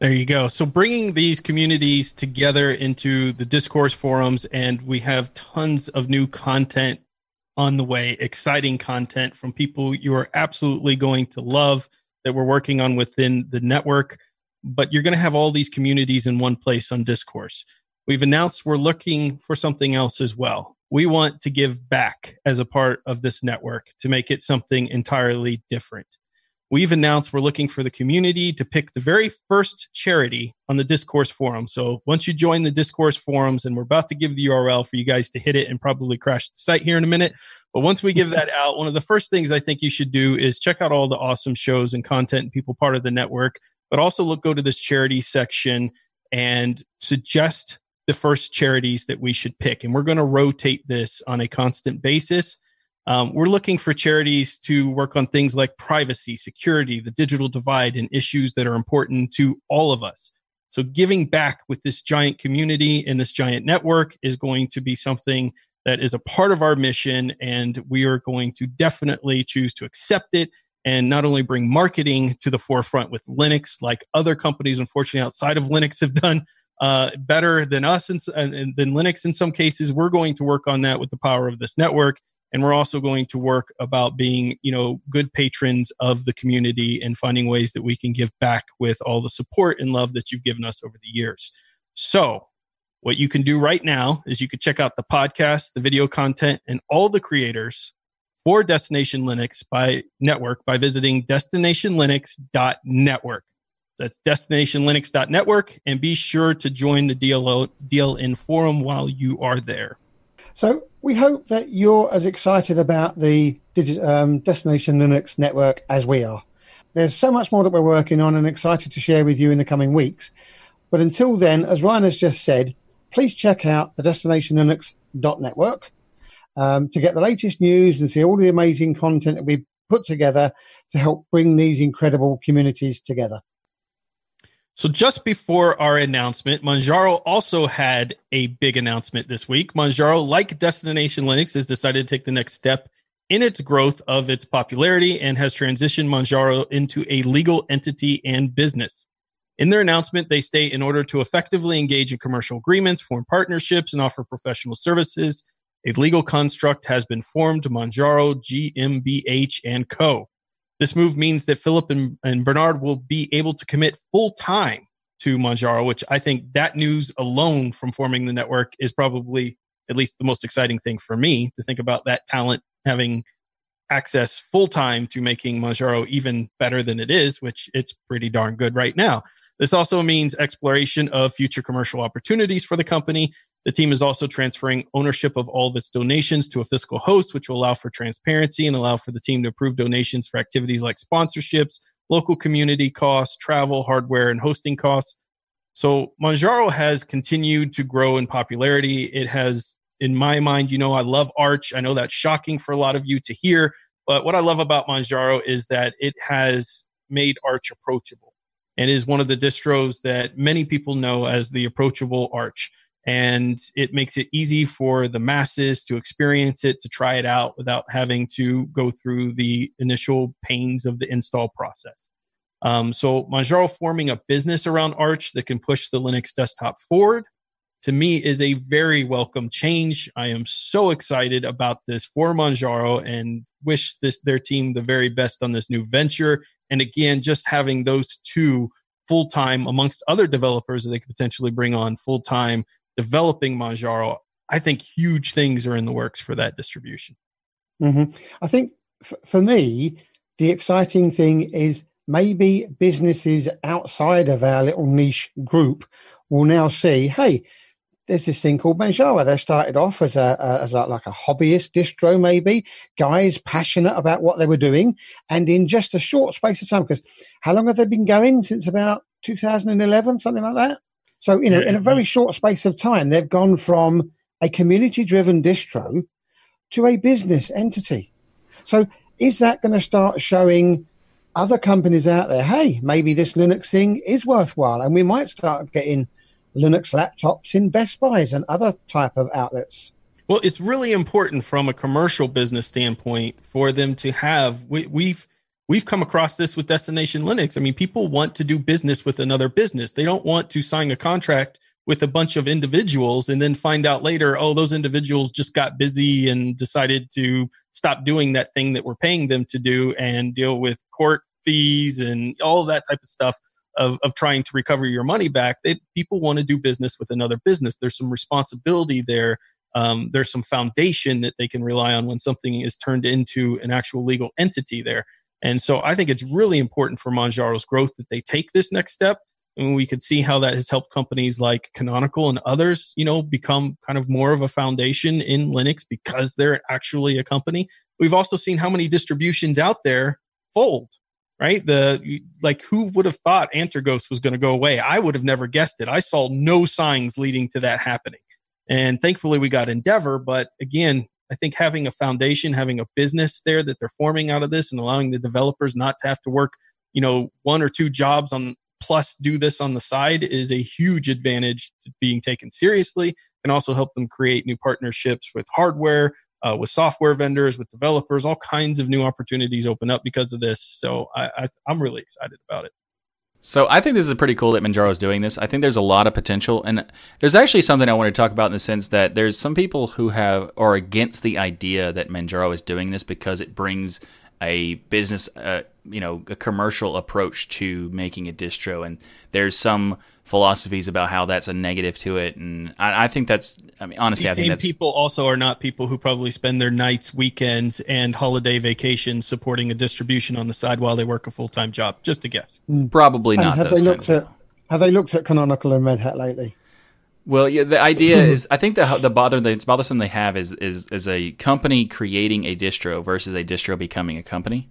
There you go. So bringing these communities together into the discourse forums and we have tons of new content on the way, exciting content from people you are absolutely going to love that we're working on within the network but you're going to have all these communities in one place on discourse. We've announced we're looking for something else as well. We want to give back as a part of this network to make it something entirely different. We've announced we're looking for the community to pick the very first charity on the discourse forum. So once you join the discourse forums and we're about to give the url for you guys to hit it and probably crash the site here in a minute but once we give that [LAUGHS] out one of the first things i think you should do is check out all the awesome shows and content and people part of the network but also look go to this charity section and suggest the first charities that we should pick. And we're going to rotate this on a constant basis. Um, we're looking for charities to work on things like privacy security the digital divide and issues that are important to all of us. So giving back with this giant community and this giant network is going to be something that is a part of our mission and we are going to definitely choose to accept it and not only bring marketing to the forefront with Linux, like other companies, unfortunately, outside of Linux have done uh, better than us and, and than Linux in some cases. We're going to work on that with the power of this network. And we're also going to work about being, you know, good patrons of the community and finding ways that we can give back with all the support and love that you've given us over the years. So, what you can do right now is you can check out the podcast, the video content, and all the creators for Destination Linux by network by visiting destinationlinux.network. That's destinationlinux.network and be sure to join the DLO, DLN forum while you are there. So we hope that you're as excited about the um, Destination Linux network as we are. There's so much more that we're working on and excited to share with you in the coming weeks. But until then, as Ryan has just said, please check out the Destination Linux.network um, to get the latest news and see all the amazing content that we've put together to help bring these incredible communities together. So, just before our announcement, Manjaro also had a big announcement this week. Manjaro, like Destination Linux, has decided to take the next step in its growth of its popularity and has transitioned Manjaro into a legal entity and business. In their announcement, they state in order to effectively engage in commercial agreements, form partnerships, and offer professional services, a legal construct has been formed, Manjaro GmbH and Co. This move means that Philip and, and Bernhard will be able to commit full time to Manjaro, which I think that news alone from forming the network is probably at least the most exciting thing for me to think about that talent having access full time to making Manjaro even better than it is, which it's pretty darn good right now. This also means exploration of future commercial opportunities for the company. The team is also transferring ownership of all of its donations to a fiscal host, which will allow for transparency and allow for the team to approve donations for activities like sponsorships, local community costs, travel, hardware, and hosting costs. So Manjaro has continued to grow in popularity. It has, in my mind, you know, I love Arch. I know that's shocking for a lot of you to hear, but what I love about Manjaro is that it has made Arch approachable and is one of the distros that many people know as the approachable Arch. And it makes it easy for the masses to experience it, to try it out without having to go through the initial pains of the install process. Um, so Manjaro forming a business around Arch that can push the Linux desktop forward to me is a very welcome change. I am so excited about this for Manjaro and wish this their team the very best on this new venture. And again, just having those two full time amongst other developers that they could potentially bring on full time developing Manjaro, I think huge things are in the works for that distribution. Mm-hmm. I think f- for me, the exciting thing is maybe businesses outside of our little niche group will now see, hey, there's this thing called Manjaro. They started off as a, a as a, like a hobbyist distro, maybe guys passionate about what they were doing, and in just a short space of time, because how long have they been going? Since about 2011, something like that. So you know, in a very short space of time, they've gone from a community-driven distro to a business entity. So is that going to start showing other companies out there, hey, maybe this Linux thing is worthwhile, and we might start getting Linux laptops in Best Buys and other type of outlets. Well, it's really important from a commercial business standpoint for them to have. We, we've we've come across this with Destination Linux. I mean, people want to do business with another business. They don't want to sign a contract with a bunch of individuals and then find out later, oh, those individuals just got busy and decided to stop doing that thing that we're paying them to do and deal with court fees and all that type of stuff of, of trying to recover your money back. They, people want to do business with another business. There's some responsibility there. Um, there's some foundation that they can rely on when something is turned into an actual legal entity there. And so I think it's really important for Manjaro's growth that they take this next step. And we could see how that has helped companies like Canonical and others, you know, become kind of more of a foundation in Linux because they're actually a company. We've also seen how many distributions out there fold right? The like, who would have thought Antergos was going to go away? I would have never guessed it. I saw no signs leading to that happening, and thankfully we got Endeavour. But again, I think having a foundation, having a business there that they're forming out of this, and allowing the developers not to have to work, you know, one or two jobs on plus do this on the side is a huge advantage to being taken seriously and also help them create new partnerships with hardware uh, with software vendors, with developers, all kinds of new opportunities open up because of this. So I, I, I'm really excited about it. So I think this is pretty cool that Manjaro is doing this. I think there's a lot of potential, and there's actually something I want to talk about in the sense that there's some people who have are against the idea that Manjaro is doing this because it brings a business, uh, you know, a commercial approach to making a distro, and there's some philosophies about how that's a negative to it, and I, I think that's. I mean, honestly, These I think same that's people also are not people who probably spend their nights, weekends, and holiday vacations supporting a distribution on the side while they work a full time job. Just a guess. Mm. probably And not. have they looked at have they looked at Canonical and Red Hat lately? Well, yeah, the idea [CLEARS THROAT] is I think the the bother the it's bothersome they have is is is a company creating a distro versus a distro becoming a company.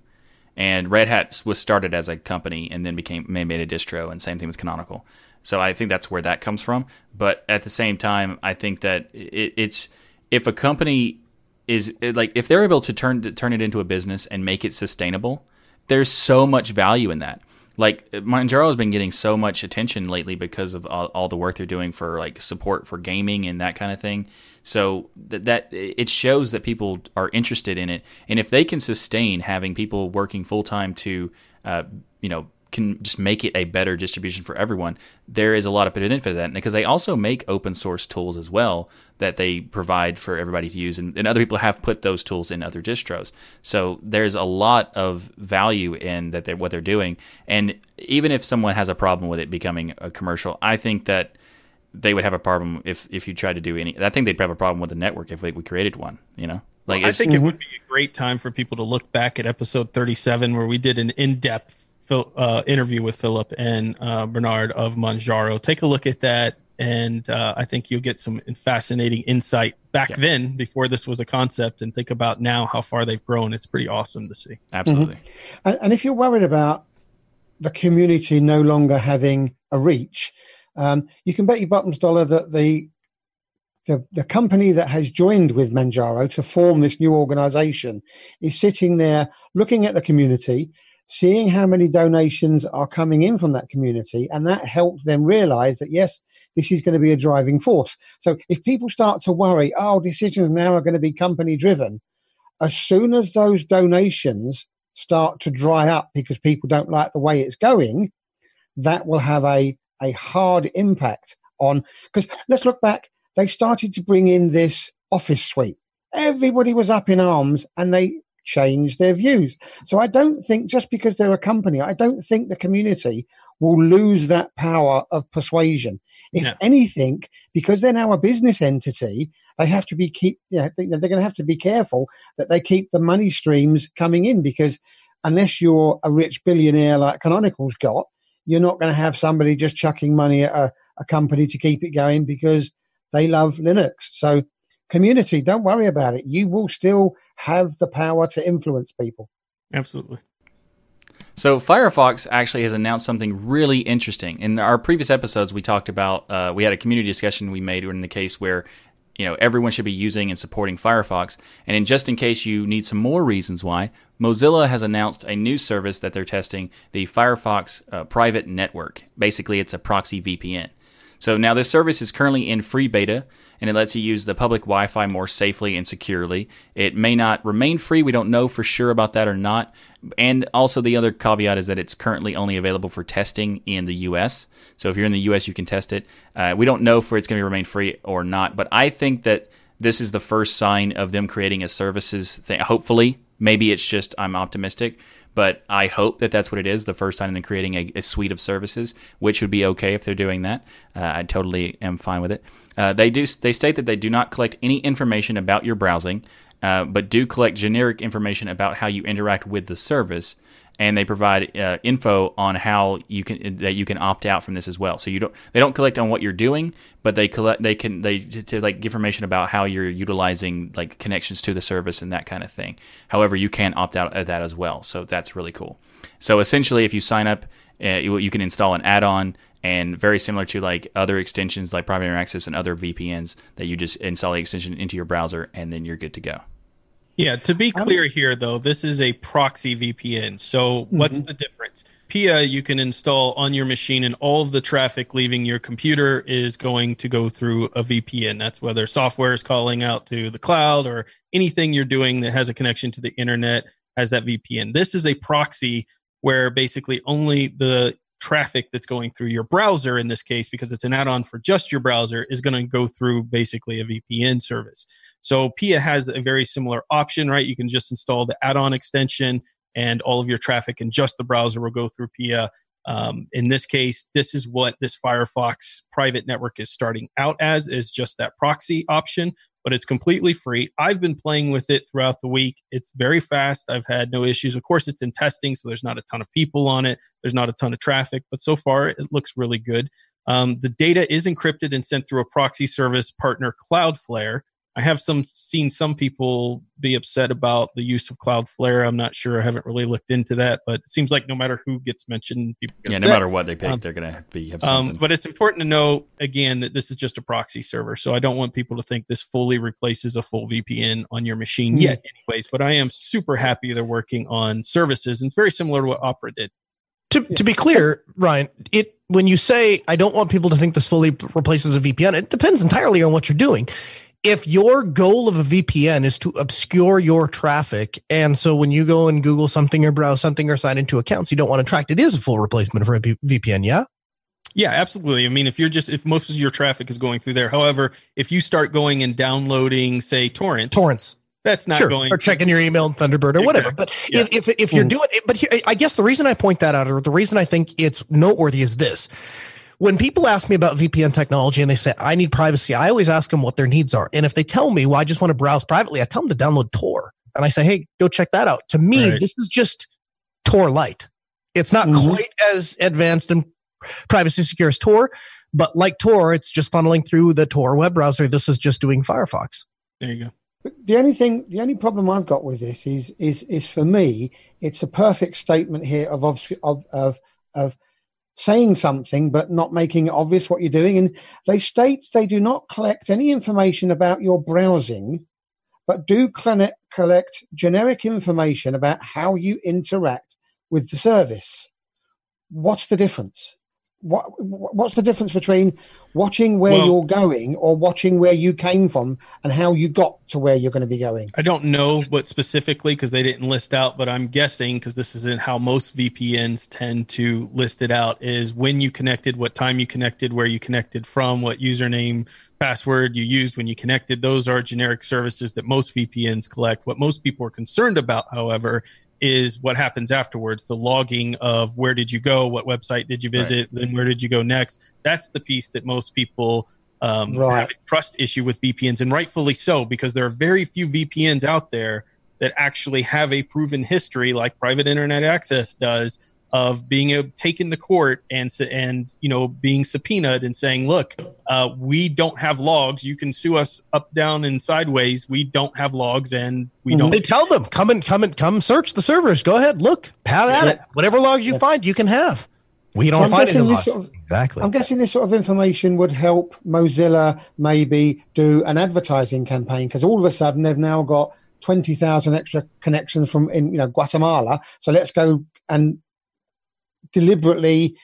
And Red Hat was started as a company and then became made a distro, and same thing with Canonical. So I think that's where that comes from. But at the same time, I think that it, it's if a company is like if they're able to turn to turn it into a business and make it sustainable, there's so much value in that. Like Manjaro has been getting so much attention lately because of all, all the work they're doing for like support for gaming and that kind of thing. So that, that it shows that people are interested in it, and if they can sustain having people working full time to, uh, you know, can just make it a better distribution for everyone, there is a lot of benefit to that because they also make open source tools as well that they provide for everybody to use, and, and other people have put those tools in other distros. So there's a lot of value in that they're, what they're doing, and even if someone has a problem with it becoming a commercial, I think that they would have a problem if if you tried to do any. I think they'd have a problem with the network if we, we created one. You know, like well, I think mm-hmm. it would be a great time for people to look back at episode 37 where we did an in-depth uh, interview with Philip and uh, Bernhard of Manjaro. Take a look at that, and uh, I think you'll get some fascinating insight back yeah. then, before this was a concept, and think about now how far they've grown. It's pretty awesome to see. Absolutely. Mm-hmm. And, and, if you're worried about the community no longer having a reach, um, you can bet your bottoms dollar that the the, the company that has joined with Manjaro to form this new organization is sitting there looking at the community, seeing how many donations are coming in from that community, and that helps them realize that yes, this is going to be a driving force. So if people start to worry, oh, decisions now are going to be company driven, as soon as those donations start to dry up because people don't like the way it's going, that will have a, a hard impact on. Because let's look back, they started to bring in this office suite. Everybody was up in arms and they change their views. So I don't think just because they're a company, I don't think the community will lose that power of persuasion. If no. anything, because they're now a business entity, they have to be keep. You know, they're going to have to be careful that they keep the money streams coming in because unless you're a rich billionaire like Canonical's got, you're not going to have somebody just chucking money at a, a company to keep it going because they love Linux. So community, don't worry about it. You will still have the power to influence people. Absolutely. So Firefox actually has announced something really interesting. In our previous episodes, we talked about uh, we had a community discussion we made in the case where you know everyone should be using and supporting Firefox. And in just in case you need some more reasons why, Mozilla has announced a new service that they're testing, the Firefox uh, Private Network. Basically, it's a proxy VPN. So now this service is currently in free beta and it lets you use the public Wi Fi more safely and securely. It may not remain free. We don't know for sure about that or not. And also, the other caveat is that it's currently only available for testing in the US. So if you're in the US, you can test it. Uh, we don't know if it's going to remain free or not, but I think that this is the first sign of them creating a services thing. Hopefully, maybe it's just I'm optimistic but I hope that that's what it is the first time in creating a, a, suite of services, which would be okay if they're doing that. Uh, I totally am fine with it. Uh, they do they state that they do not collect any information about your browsing, uh, but do collect generic information about how you interact with the service and they provide uh, info on how you can that you can opt out from this as well. So you don't they don't collect on what you're doing, but they collect they can they to like information about how you're utilizing like connections to the service and that kind of thing. However, you can opt out of that as well. So that's really cool. So essentially, if you sign up, uh, you, you can install an add-on and very similar to like other extensions like Private Access and other VPNs that you just install the extension into your browser and then you're good to go. Yeah, to be clear here though, this is a proxy VPN. So mm-hmm. what's the difference? PIA you can install on your machine and all of the traffic leaving your computer is going to go through a VPN. That's whether software is calling out to the cloud or anything you're doing that has a connection to the internet has that VPN. This is a proxy where basically only the traffic that's going through your browser in this case because it's an add-on for just your browser is going to go through basically a VPN service. So PIA has a very similar option, right? You can just install the add-on extension and all of your traffic in just the browser will go through PIA. Um, in this case, this is what this Firefox private network is starting out as is just that proxy option but it's completely free. I've been playing with it throughout the week. It's very fast. I've had no issues. Of course, it's in testing, so there's not a ton of people on it. There's not a ton of traffic, but so far it looks really good. Um, the data is encrypted and sent through a proxy service partner, Cloudflare, I have some seen some people be upset about the use of Cloudflare. I'm not sure. I haven't really looked into that, but it seems like no matter who gets mentioned, people yeah, upset. no matter what they pick, um, they're going to be have um, something. Um, but it's important to know again that this is just a proxy server, so I don't want people to think this fully replaces a full VPN on your machine mm yet, anyways. But I am super happy they're working on services, and it's very similar to what Opera did. To, to be clear, Ryan, it when you say I don't want people to think this fully replaces a VPN, it depends entirely on what you're doing if your goal of a VPN is to obscure your traffic, and so when you go and Google something or browse something or sign into accounts you don't want to track, it is a full replacement for a VPN. Yeah. Yeah, absolutely. I mean, if you're just if most of your traffic is going through there, however, if you start going and downloading, say, torrents, Torrents. that's not sure. going or checking your email in Thunderbird or whatever. But Yeah. if, if if you're Mm. doing it, but here, I guess the reason I point that out, or the reason I think it's noteworthy, is this: when people ask me about VPN technology and they say I need privacy, I always ask them what their needs are, and if they tell me, well, I just want to browse privately, I tell them to download Tor, and I say, hey, go check that out. To me, Right. this is just Tor Lite. It's not Mhm. quite as advanced and privacy secure as Tor, but like Tor, it's just funneling through the Tor web browser. This is just doing Firefox. there you go. But the only thing, the only problem I've got with this is, is, is for me, it's a perfect statement here of of of of, of saying something but not making it obvious what you're doing. And they state they do not collect any information about your browsing, but do collect, collect generic information about how you interact with the service. What's the difference? What what's the difference between watching where Well- you're going or watching where you came from and how you got to where you're going to be going? I don't know what specifically because they didn't list out, but I'm guessing because this isn't how most VPNs tend to list it out is when you connected, what time you connected, where you connected from, what username, password you used when you connected. Those are generic services that most VPNs collect. What most people are concerned about, however, is what happens afterwards the logging of where did you go, what website did you visit, then where did you go next. That's the piece that most people um, Right. have a trust issue with VPNs, and rightfully so, because there are very few VPNs out there that actually have a proven history, like private internet access does, of being uh, taken to court and and you know being subpoenaed and saying, "Look, uh, we don't have logs. You can sue us up, down, and sideways. We don't have logs, and we don't." They tell them, come and come and come search the servers. Go ahead, look, have at Yeah. it. Whatever logs you find, you can have. We don't So I'm find any guessing this logs. sort of- exactly. I'm guessing this sort of information would help Mozilla maybe do an advertising campaign because all of a sudden they've now got 20,000 extra connections from in you know Guatemala. So let's go and deliberately,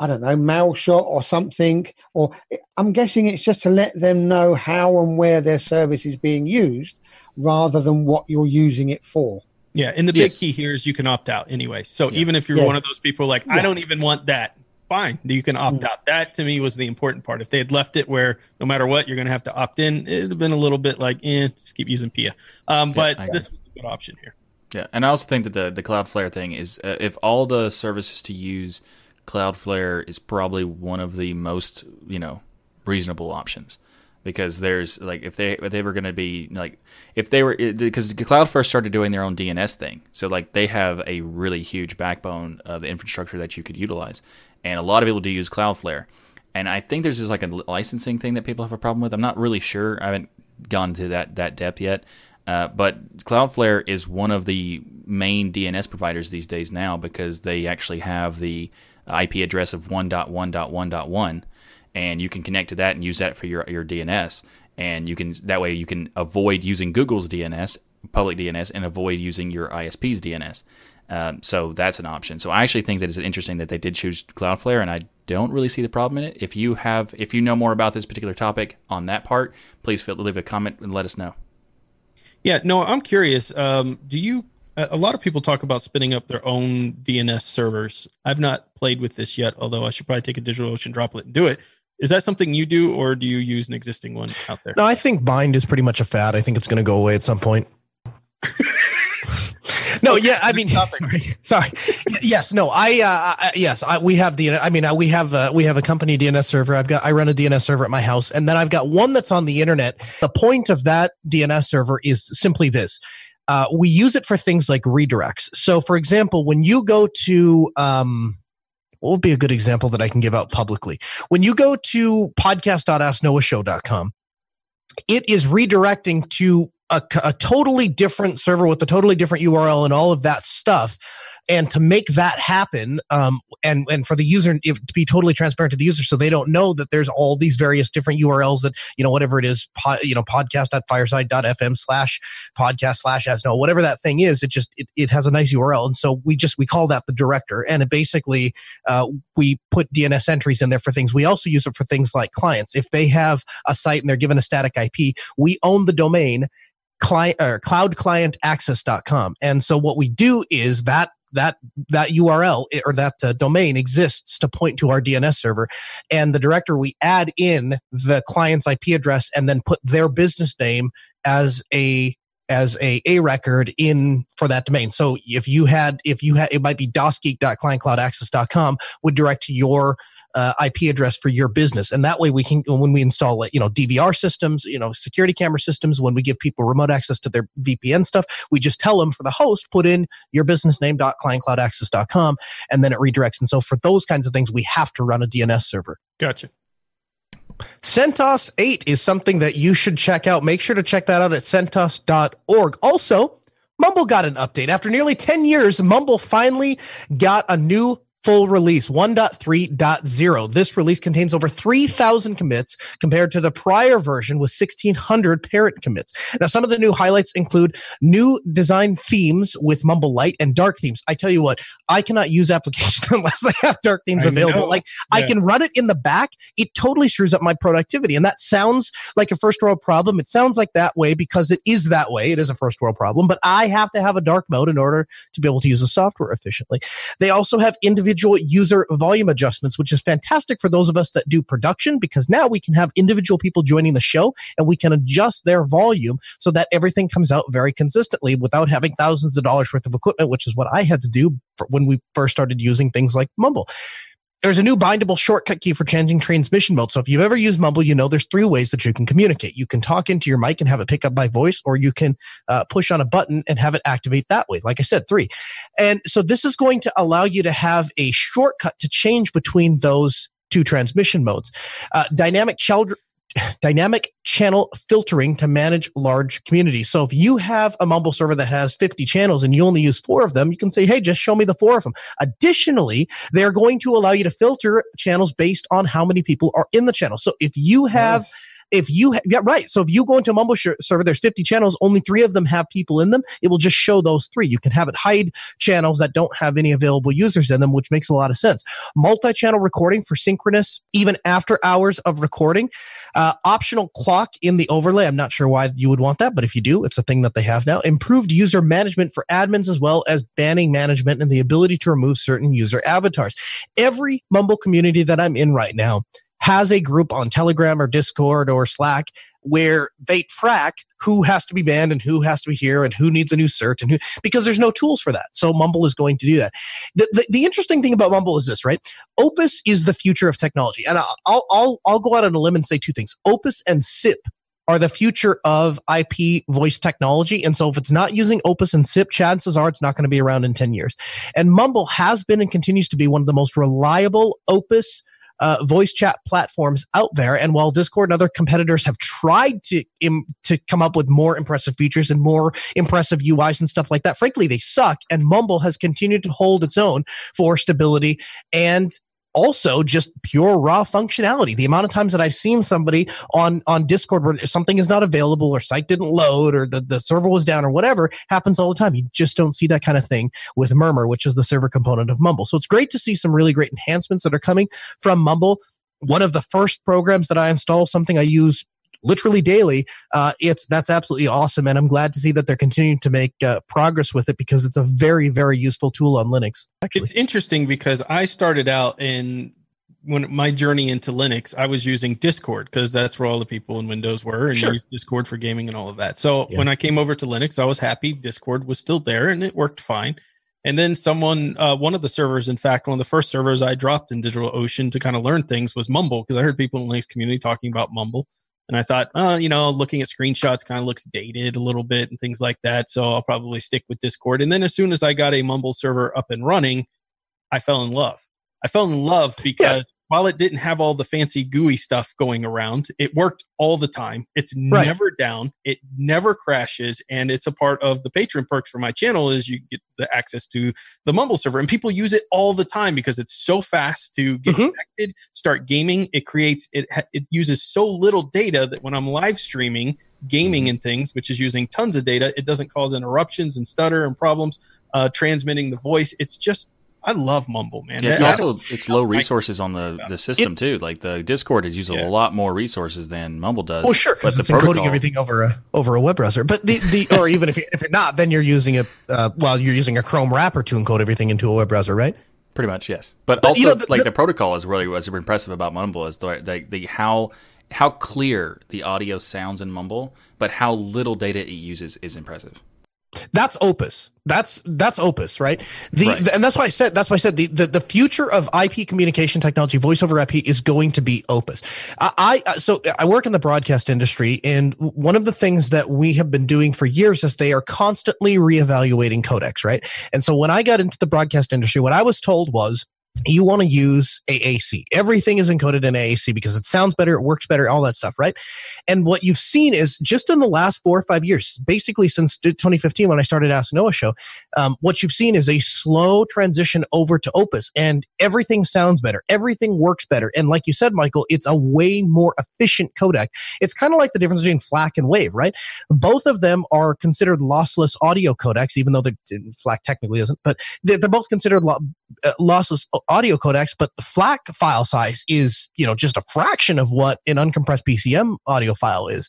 I don't know, mail shot or something. Or I'm guessing it's just to let them know how and where their service is being used rather than what you're using it for. Yeah, and the big Yes. key here is you can opt out anyway. So Yeah. even if you're Yeah. one of those people like, I Yeah. don't even want that, fine, you can opt Mm. out. That to me was the important part. If they had left it where no matter what, you're going to have to opt in, it'd have been a little bit like, eh, just keep using PIA. Um, but this was a good option here. Yeah, and I also think that the the Cloudflare thing is uh, if all the services to use Cloudflare is probably one of the most you know reasonable options because there's like if they if they were going to be like if they were because Cloudflare started doing their own DNS thing, so like they have a really huge backbone of the infrastructure that you could utilize, and a lot of people do use Cloudflare. And I think there's just like a licensing thing that people have a problem with. I'm not really sure. I haven't gone to that that depth yet. Uh, but Cloudflare is one of the main DNS providers these days now because they actually have the IP address of 1.1.1.1, and you can connect to that and use that for your your DNS. And you can that way you can avoid using Google's DNS, public DNS, and avoid using your ISP's DNS. Um, so that's an option. So I actually think that it's interesting that they did choose Cloudflare, and I don't really see the problem in it. If you have, if you know more about this particular topic on that part, please feel, leave a comment and let us know. Yeah, no, I'm curious. Um, do you? A lot of people talk about spinning up their own DNS servers. I've not played with this yet, although I should probably take a DigitalOcean droplet and do it. Is that something you do, or do you use an existing one out there? no, I think bind is pretty much a fad. I think it's going to go away at some point. No, yeah, I mean, sorry, sorry. Yes, no, I, uh, I yes, I, we have DNS. I mean, uh, we have uh, we have a company DNS server. I've got I run a DNS server at my house, and then I've got one that's on the internet. The point of that DNS server is simply this: uh, we use it for things like redirects. So, for example, when you go to um, what would be a good example that I can give out publicly? When you go to podcast.asknoahshow.com, it is redirecting to a, a totally different server with a totally different URL and all of that stuff And to make that happen, um, and and for the user if, to be totally transparent to the user, so they don't know that there's all these various different URLs that you know whatever it is, you know, podcast.fireside.fm slash podcast slash as no whatever that thing is, it just it, it has a nice URL, and so we just we call that the director, and it basically uh, we put DNS entries in there for things. We also use it for things like clients. If they have a site and they're given a static IP, we own the domain client or cloudclientaccess.com. And so what we do is that that that URL or that uh, domain exists to point to our DNS server, and the director we add in the client's IP address and then put their business name as a as a a record in for that domain. So if you had if you had it might be dasgeek.clientcloudaccess.com would direct your uh, IP address for your business. And that way we can, when we install, it, you know, DVR systems, you know, security camera systems, when we give people remote access to their VPN stuff, we just tell them for the host, put in your business name dot clientcloudaccess.com and then it redirects. And so for those kinds of things, we have to run a DNS server. Gotcha. CentOS 8 is something that you should check out. Make sure to check that out at centos.org. Also, Mumble got an update. After nearly 10 years, Mumble finally got a new full release 1.3.0. This release contains over 3,000 commits compared to the prior version with 1,600 parent commits. Now, some of the new highlights include new design themes with Mumble Light and dark themes. I tell you what, I cannot use applications [LAUGHS] unless they have dark themes I available. Know. Like yeah. I can run it in the back. It totally screws up my productivity. And that sounds like a first world problem. It sounds like that way because it is that way. It is a first world problem, but I have to have a dark mode in order to be able to use the software efficiently. They also have individual individual user volume adjustments, which is fantastic for those of us that do production because now we can have individual people joining the show and we can adjust their volume so that everything comes out very consistently without having thousands of dollars worth of equipment, which is what I had to do when we first started using things like Mumble there's a new bindable shortcut key for changing transmission mode. So if you've ever used Mumble, you know there's three ways that you can communicate. You can talk into your mic and have it pick up by voice, or you can uh, push on a button and have it activate that way. Like I said, three. And so this is going to allow you to have a shortcut to change between those two transmission modes. Uh, dynamic child dynamic channel filtering to manage large communities. So if you have a Mumble server that has 50 channels and you only use four of them, you can say, Hey, just show me the four of them. Additionally, they're going to allow you to filter channels based on how many people are in the channel. So if you have nice if you, ha- yeah, right. So if you go into a Mumble sh- server, there's 50 channels, only three of them have people in them. It will just show those three. You can have it hide channels that don't have any available users in them, which makes a lot of sense. Multi-channel recording for synchronous, even after hours of recording. Uh, optional clock in the overlay. I'm not sure why you would want that, but if you do, it's a thing that they have now. Improved user management for admins as well as banning management and the ability to remove certain user avatars. Every Mumble community that I'm in right now has a group on Telegram or Discord or Slack where they track who has to be banned and who has to be here and who needs a new cert and who because there's no tools for that. So Mumble is going to do that. The, the, the interesting thing about Mumble is this, right? Opus is the future of technology. And I'll, I'll, I'll go out on a limb and say two things. Opus and SIP are the future of IP voice technology. And so if it's not using Opus and SIP, chances are it's not going to be around in 10 years. And Mumble has been and continues to be one of the most reliable Opus uh, voice chat platforms out there. And while Discord and other competitors have tried to Im- to come up with more impressive features and more impressive UIs and stuff like that, frankly, they suck. And Mumble has continued to hold its own for stability and also just pure raw functionality. The amount of times that I've seen somebody on, on Discord where something is not available or site didn't load or the, the server was down or whatever happens all the time. You just don't see that kind of thing with Murmur, which is the server component of Mumble. So it's great to see some really great enhancements that are coming from Mumble. One of the first programs that I install, something I use literally daily. Uh, it's that's absolutely awesome, and I'm glad to see that they're continuing to make uh, progress with it because it's a very very useful tool on Linux. Actually. It's interesting because I started out in when my journey into Linux, I was using Discord because that's where all the people in Windows were, and sure. Discord for gaming and all of that. So yeah. when I came over to Linux, I was happy Discord was still there and it worked fine. And then someone, uh, one of the servers, in fact, one of the first servers I dropped in DigitalOcean to kind of learn things was Mumble because I heard people in the Linux community talking about Mumble. And I thought, oh, you know, looking at screenshots kind of looks dated a little bit and things like that. So I'll probably stick with Discord. And then as soon as I got a Mumble server up and running, I fell in love. I fell in love because while it didn't have all the fancy GUI stuff going around, it worked all the time. It's Right. never down. It never crashes, and it's a part of the patron perks for my channel. Is you get the access to the Mumble server, and people use it all the time because it's so fast to get Mhm. connected, start gaming. It creates it. It uses so little data that when I'm live streaming gaming and things, which is using tons of data, it doesn't cause interruptions and stutter and problems uh, transmitting the voice. It's just I love Mumble, man. Yeah, it's I- I also it's low resources on the, the system too. Like the Discord is using Yeah. a lot more resources than Mumble does. Well, sure, but because the it's encoding protocol, everything over a over a web browser. But the, the or even if you, if you're not, then you're using a uh, well, you're using a Chrome wrapper to encode everything into a web browser, right? pretty much yes. But, But, also, you know, the- like the- the protocol is really what's impressive about Mumble is the, the the how how clear the audio sounds in Mumble, but how little data it uses is impressive. That's Opus. That's that's Opus, right? The, Right. the- and that's why I said that's why I said the, the the future of IP communication technology, voice over IP, is going to be Opus. I, I uh, so I work in the broadcast industry, and one of the things that we have been doing for years is they are constantly reevaluating codecs, right? And so when I got into the broadcast industry, what I was told was you want to use AAC. Everything is encoded in AAC because it sounds better, it works better, all that stuff, right? And what you've seen is just in the last four or five years, basically since 2015 when I started Ask Noah show, um, what you've seen is a slow transition over to Opus, and everything sounds better, everything works better, and like you said, Michael, it's a way more efficient codec. It's kind of like the difference between FLAC and WAVE, right? Both of them are considered lossless audio codecs, even though FLAC technically isn't, but they're, both considered lo- uh, lossless audio codecs, but the FLAC file size is, you know, just a fraction of what an uncompressed PCM audio file is.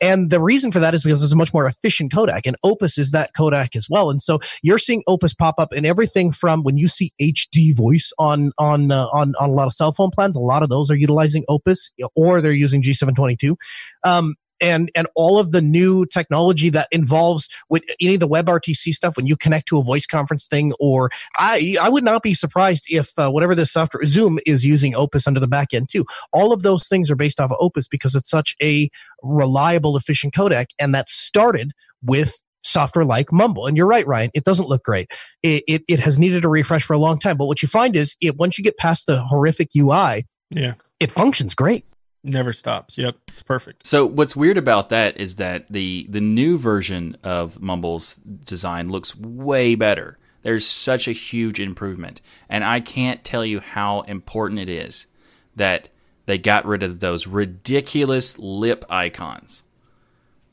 And the reason for that is because it's a much more efficient codec, and Opus is that codec as well. And so you're seeing Opus pop up in everything from when you see HD voice on on uh, on on a lot of cell phone plans. A lot of those are utilizing Opus, or they're using G722. Um, and and all of the new technology that involves with any of the WebRTC stuff when you connect to a voice conference thing or I I would not be surprised if uh, whatever this software Zoom is using Opus under the back end too. All of those things are based off of Opus because it's such a reliable, efficient codec, and that started with software like Mumble. And you're right, Ryan. It doesn't look great. It it, it has needed a refresh for a long time. But what you find is it once you get past the horrific UI, yeah, it functions great. Never stops. Yep, it's perfect. So what's weird about that is that the the new version of Mumble's design looks way better. There's such a huge improvement, and I can't tell you how important it is that they got rid of those ridiculous lip icons.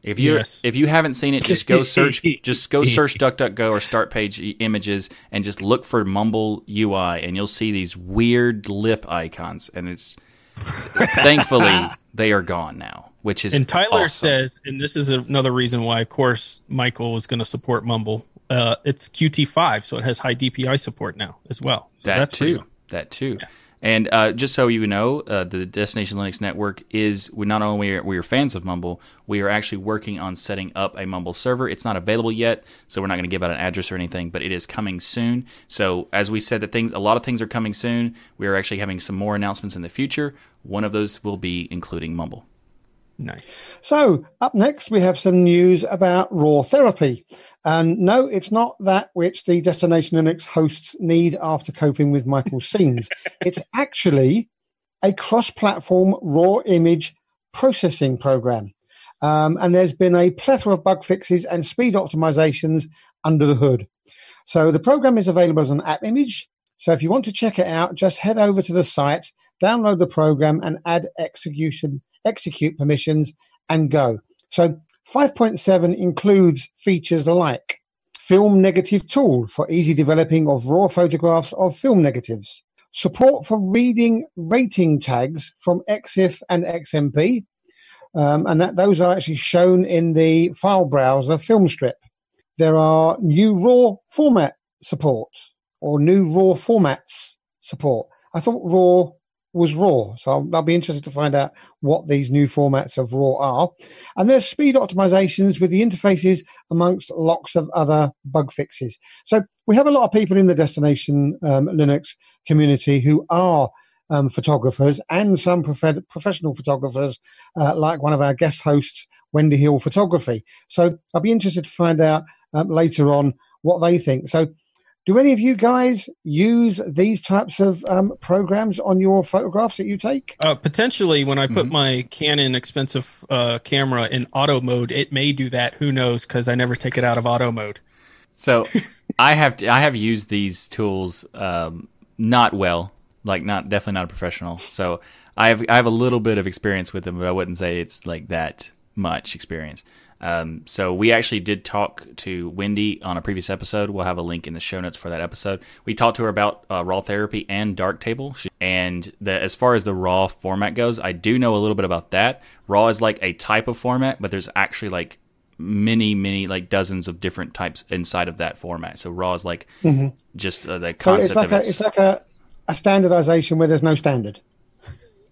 If you Yes. if you haven't seen it, just go [LAUGHS] search just go search DuckDuckGo or Start Page Images and just look for Mumble UI, and you'll see these weird lip icons, and it's thankfully they are gone now, which is And Tyler awesome. says, and this is another reason why, of course, Michael was going to support Mumble. Uh, it's Qt5, so it has high DPI support now as well. So that that's for too. That too. And uh, just so you know, uh, the Destination Linux Network is we not only are we are fans of Mumble, we are actually working on setting up a Mumble server. It's not available yet, so we're not going to give out an address or anything, but it is coming soon. So as we said, that things a lot of things are coming soon. We are actually having some more announcements in the future. One of those will be including Mumble. Nice. So, up next, we have some news about RawTherapee. And no, it's not that which the Destination Linux hosts need after coping with Michael's [LAUGHS] scenes. It's actually a cross platform raw image processing program. Um, and there's been a plethora of bug fixes and speed optimizations under the hood. So, the program is available as an app image. So, if you want to check it out, just head over to the site, download the program, and add execution execute permissions and go. So 5.7 includes features like film negative tool for easy developing of raw photographs of film negatives, support for reading rating tags from EXIF and XMP, um, and that those are actually shown in the file browser film strip. There are new raw format support or new raw formats support. I thought raw was raw. So I'll, I'll, be interested to find out what these new formats of raw are. And there's speed optimizations with the interfaces amongst lots of other bug fixes. So we have a lot of people in the destination um, Linux community who are um, photographers and some prof- professional photographers, uh, like one of our guest hosts, Wendy Hill Photography. So I'll be interested to find out um, later on what they think. So do any of you guys use these types of um, programs on your photographs that you take? Uh, potentially, when I put Mhm. my Canon expensive uh, camera in auto mode, it may do that. Who knows? Because I never take it out of auto mode. So [LAUGHS] I have I have used these tools um, not well, like not definitely not a professional. So I have I have a little bit of experience with them, but I wouldn't say it's like that much experience. Um, so we actually did talk to Wendy on a previous episode. We'll have a link in the show notes for that episode. We talked to her about uh, RawTherapee and Darktable, She- and the, as far as the raw format goes, I do know a little bit about that. Raw is like a type of format, but there's actually like many, many, like dozens of different types inside of that format. So raw is like just uh, the Mm-hmm. So it's like of a, it. it's like a, a standardization where there's no standard.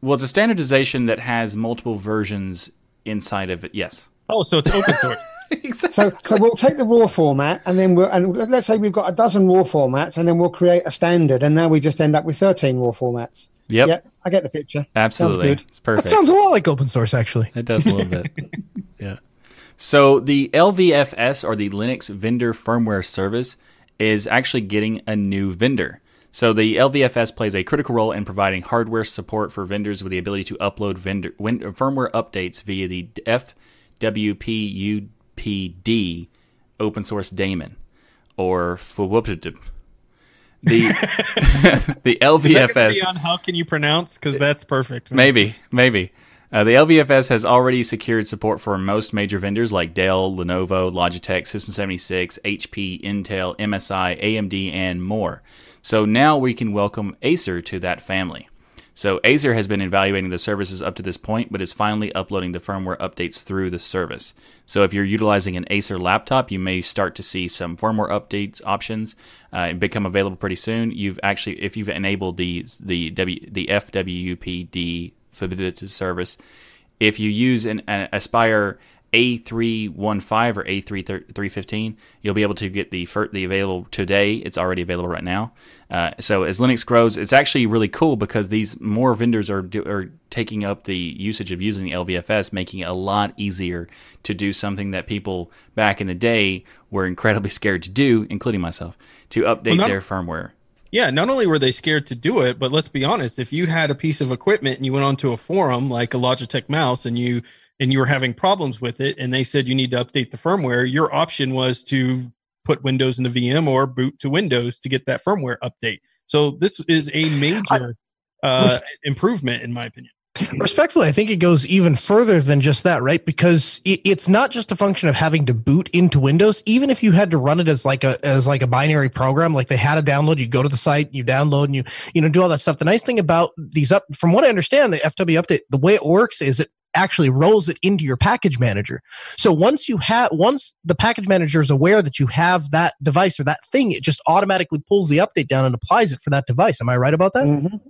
well, it's a standardization that has multiple versions inside of it. Yes. Oh, so it's open source. exactly. [LAUGHS] So, so we'll take the raw format and then we'll, and let- let's say we've got a dozen raw formats and then we'll create a standard and now we just end up with 13 raw formats. Yep. Yep, I get the picture. Absolutely. good. It's That perfect. sounds a lot like open source, actually. It does a little bit. [LAUGHS] yeah. So the LVFS or the Linux Vendor Firmware Service is actually getting a new vendor. So the LVFS plays a critical role in providing hardware support for vendors with the ability to upload vendor win, firmware updates via the FWUPD open source daemon or FWPD. The [LAUGHS] the LVFS on how can you pronounce? Because that's perfect. Maybe, maybe. Uh, the LVFS has already secured support for most major vendors like Dell, Lenovo, Logitech, System 76, HP, Intel, MSI, AMD, and more. So now we can welcome Acer to that family. So Acer has been evaluating the services up to this point, but is finally uploading the firmware updates through the service. So if you're utilizing an Acer laptop, you may start to see some firmware updates options uh, become available pretty soon. You've actually, if you've enabled the the w, the FWPD service, if you use an, an Aspire A315 or A315, you'll be able to get the fir- the available today. It's already available right now. Uh, so as Linux grows, it's actually really cool because these more vendors are do, are taking up the usage of using the LVFS, making it a lot easier to do something that people back in the day were incredibly [LAUGHS] scared to do, including myself, to update Well, not- their firmware. Yeah, not only were they scared to do it, but let's be honest, if you had a piece of equipment and you went onto a forum like a Logitech mouse and you and you were having problems with it and they said you need to update the firmware, your option was to put Windows in the VM or boot to Windows to get that firmware update. So this is a major uh, improvement in my opinion. Respectfully, I think it goes even further than just that, right? Because it, it's not just a function of having to boot into Windows. Even if you had to run it as like a as like a binary program, like they had a download, you go to the site, you download, and you you know do all that stuff. The nice thing about these up, from what I understand, the FW update, the way it works is it actually rolls it into your package manager. So once you have once the package manager is aware that you have that device or that thing, it just automatically pulls the update down and applies it for that device. Am I right about that? Mhm.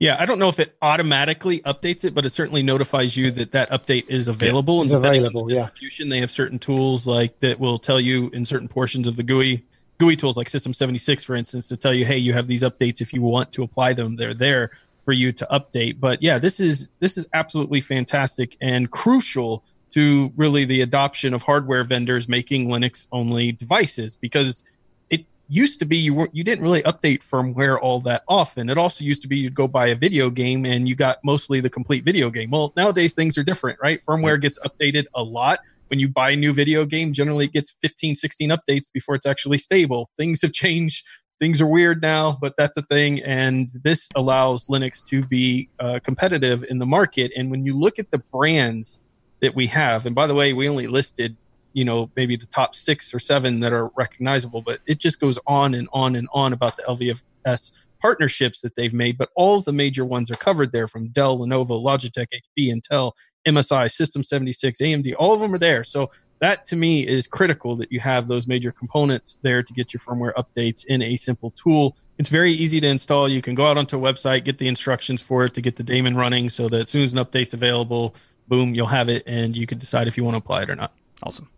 Yeah, I don't know if it automatically updates it, but it certainly notifies you that that update is available. It's and available, the yeah. distribution, They have certain tools like that will tell you in certain portions of the GUI GUI tools like System 76, for instance, to tell you, hey, you have these updates. If you want to apply them, they're there for you to update. But yeah, this is this is absolutely fantastic and crucial to really the adoption of hardware vendors making Linux only devices because it used to be you weren't you didn't really update firmware all that often. It also used to be you'd go buy a video game and you got mostly the complete video game. Well, nowadays things are different, right? Firmware gets updated a lot. When you buy a new video game, generally it gets 15, 16 updates before it's actually stable. Things have changed. Things are weird now, but that's a thing. And this allows Linux to be uh, competitive in the market. And when you look at the brands that we have, and by the way, we only listed you know maybe the top six or seven that are recognizable but it just goes on and on and on about the lvfs partnerships that they've made but all of the major ones are covered there from dell lenovo logitech hp intel msi system 76 amd all of them are there. So that to me is critical that you have those major components there to get your firmware updates in a simple tool. It's very easy to install. You can go out onto a website get the instructions for it to get the daemon running so that as soon as an update's available boom you'll have it and you can decide if you want to apply it or not. Awesome.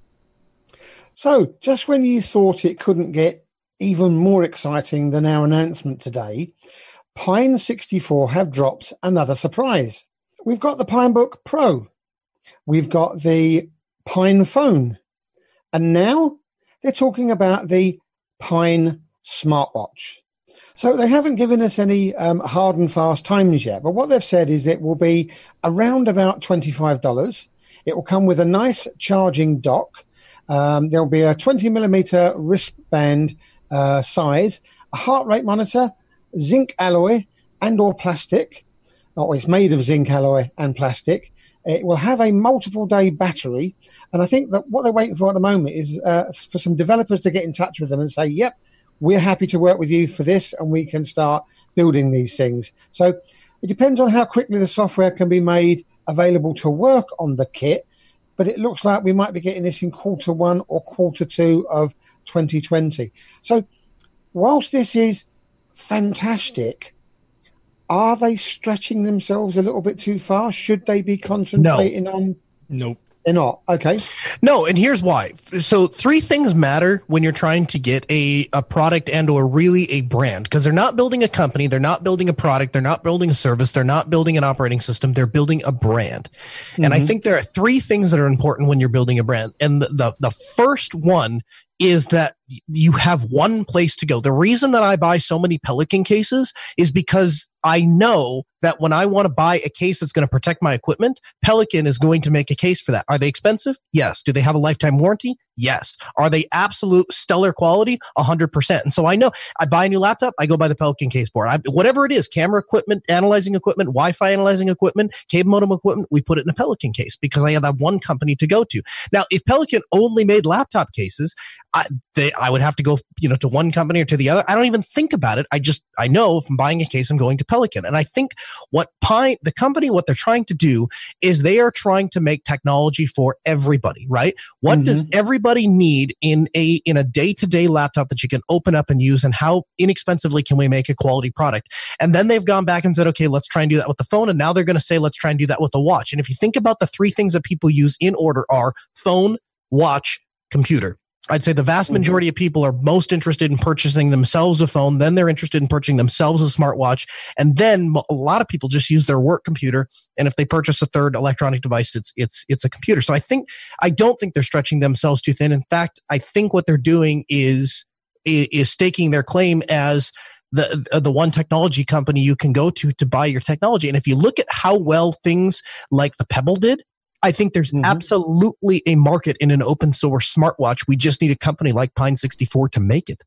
So, just when you thought it couldn't get even more exciting than our announcement today, Pine 64 have dropped another surprise. We've got the Pinebook Pro, we've got the Pine Phone, and now they're talking about the Pine smartwatch. So they haven't given us any um, hard and fast times yet, but what they've said is it will be around about $25. It will come with a nice charging dock. Um, there will be a 20 millimeter wristband uh, size, a heart rate monitor, zinc alloy and or plastic. Oh, it's made of zinc alloy and plastic. It will have a multiple day battery. And I think that what they're waiting for at the moment is uh, for some developers to get in touch with them and say, yep, we're happy to work with you for this and we can start building these things. So it depends on how quickly the software can be made available to work on the kit. But it looks like we might be getting this in quarter one or quarter two of 2020. So whilst this is fantastic, are they stretching themselves a little bit too far? Should they be concentrating no. on? Nope. They're not. Okay. No, and here's why. So three things matter when you're trying to get a, a product and or really a brand because they're not building a company, they're not building a product, they're not building a service, they're not building an operating system, they're building a brand. Mm-hmm. And I mm-hmm. think there are three things that are important when you're building a brand. And the, the, the first one is that you have one place to go. The reason that I buy so many Pelican cases is because I know that when I want to buy a case that's going to protect my equipment, Pelican is going to make a case for that. Are they expensive? Yes. Do they have a lifetime warranty? Yes. Are they absolute stellar quality? A hundred percent. And so I know I buy a new laptop, I go buy the Pelican case board. I, whatever it is, camera equipment, analyzing equipment, Wi-Fi analyzing equipment, cable modem equipment, we put it in a Pelican case because I have that one company to go to. Now, if Pelican only made laptop cases, I, they, I would have to go, you know, to one company or to the other. I don't even think about it. I just, I know if I'm buying a case, I'm going to Pelican. And I think what Pine, the company, what they're trying to do is they are trying to make technology for everybody, right? What mm-hmm. does everybody need in a, in a day to day laptop that you can open up and use and how inexpensively can we make a quality product? And then they've gone back and said, okay, let's try and do that with the phone. And now they're going to say, let's try and do that with the watch. And if you think about the three things that people use in order are phone, watch, computer. I'd say the vast mm-hmm. majority of people are most interested in purchasing themselves a phone. Then they're interested in purchasing themselves a smartwatch. And then a lot of people just use their work computer. And if they purchase a third electronic device, it's, it's, it's a computer. So I think, I don't think they're stretching themselves too thin. In fact, I think what they're doing is, is staking their claim as the the one technology company you can go to to buy your technology. And if you look at how well things like the Pebble did, I think there's mm-hmm. absolutely a market in an open source smartwatch. We just need a company like Pine 64 to make it.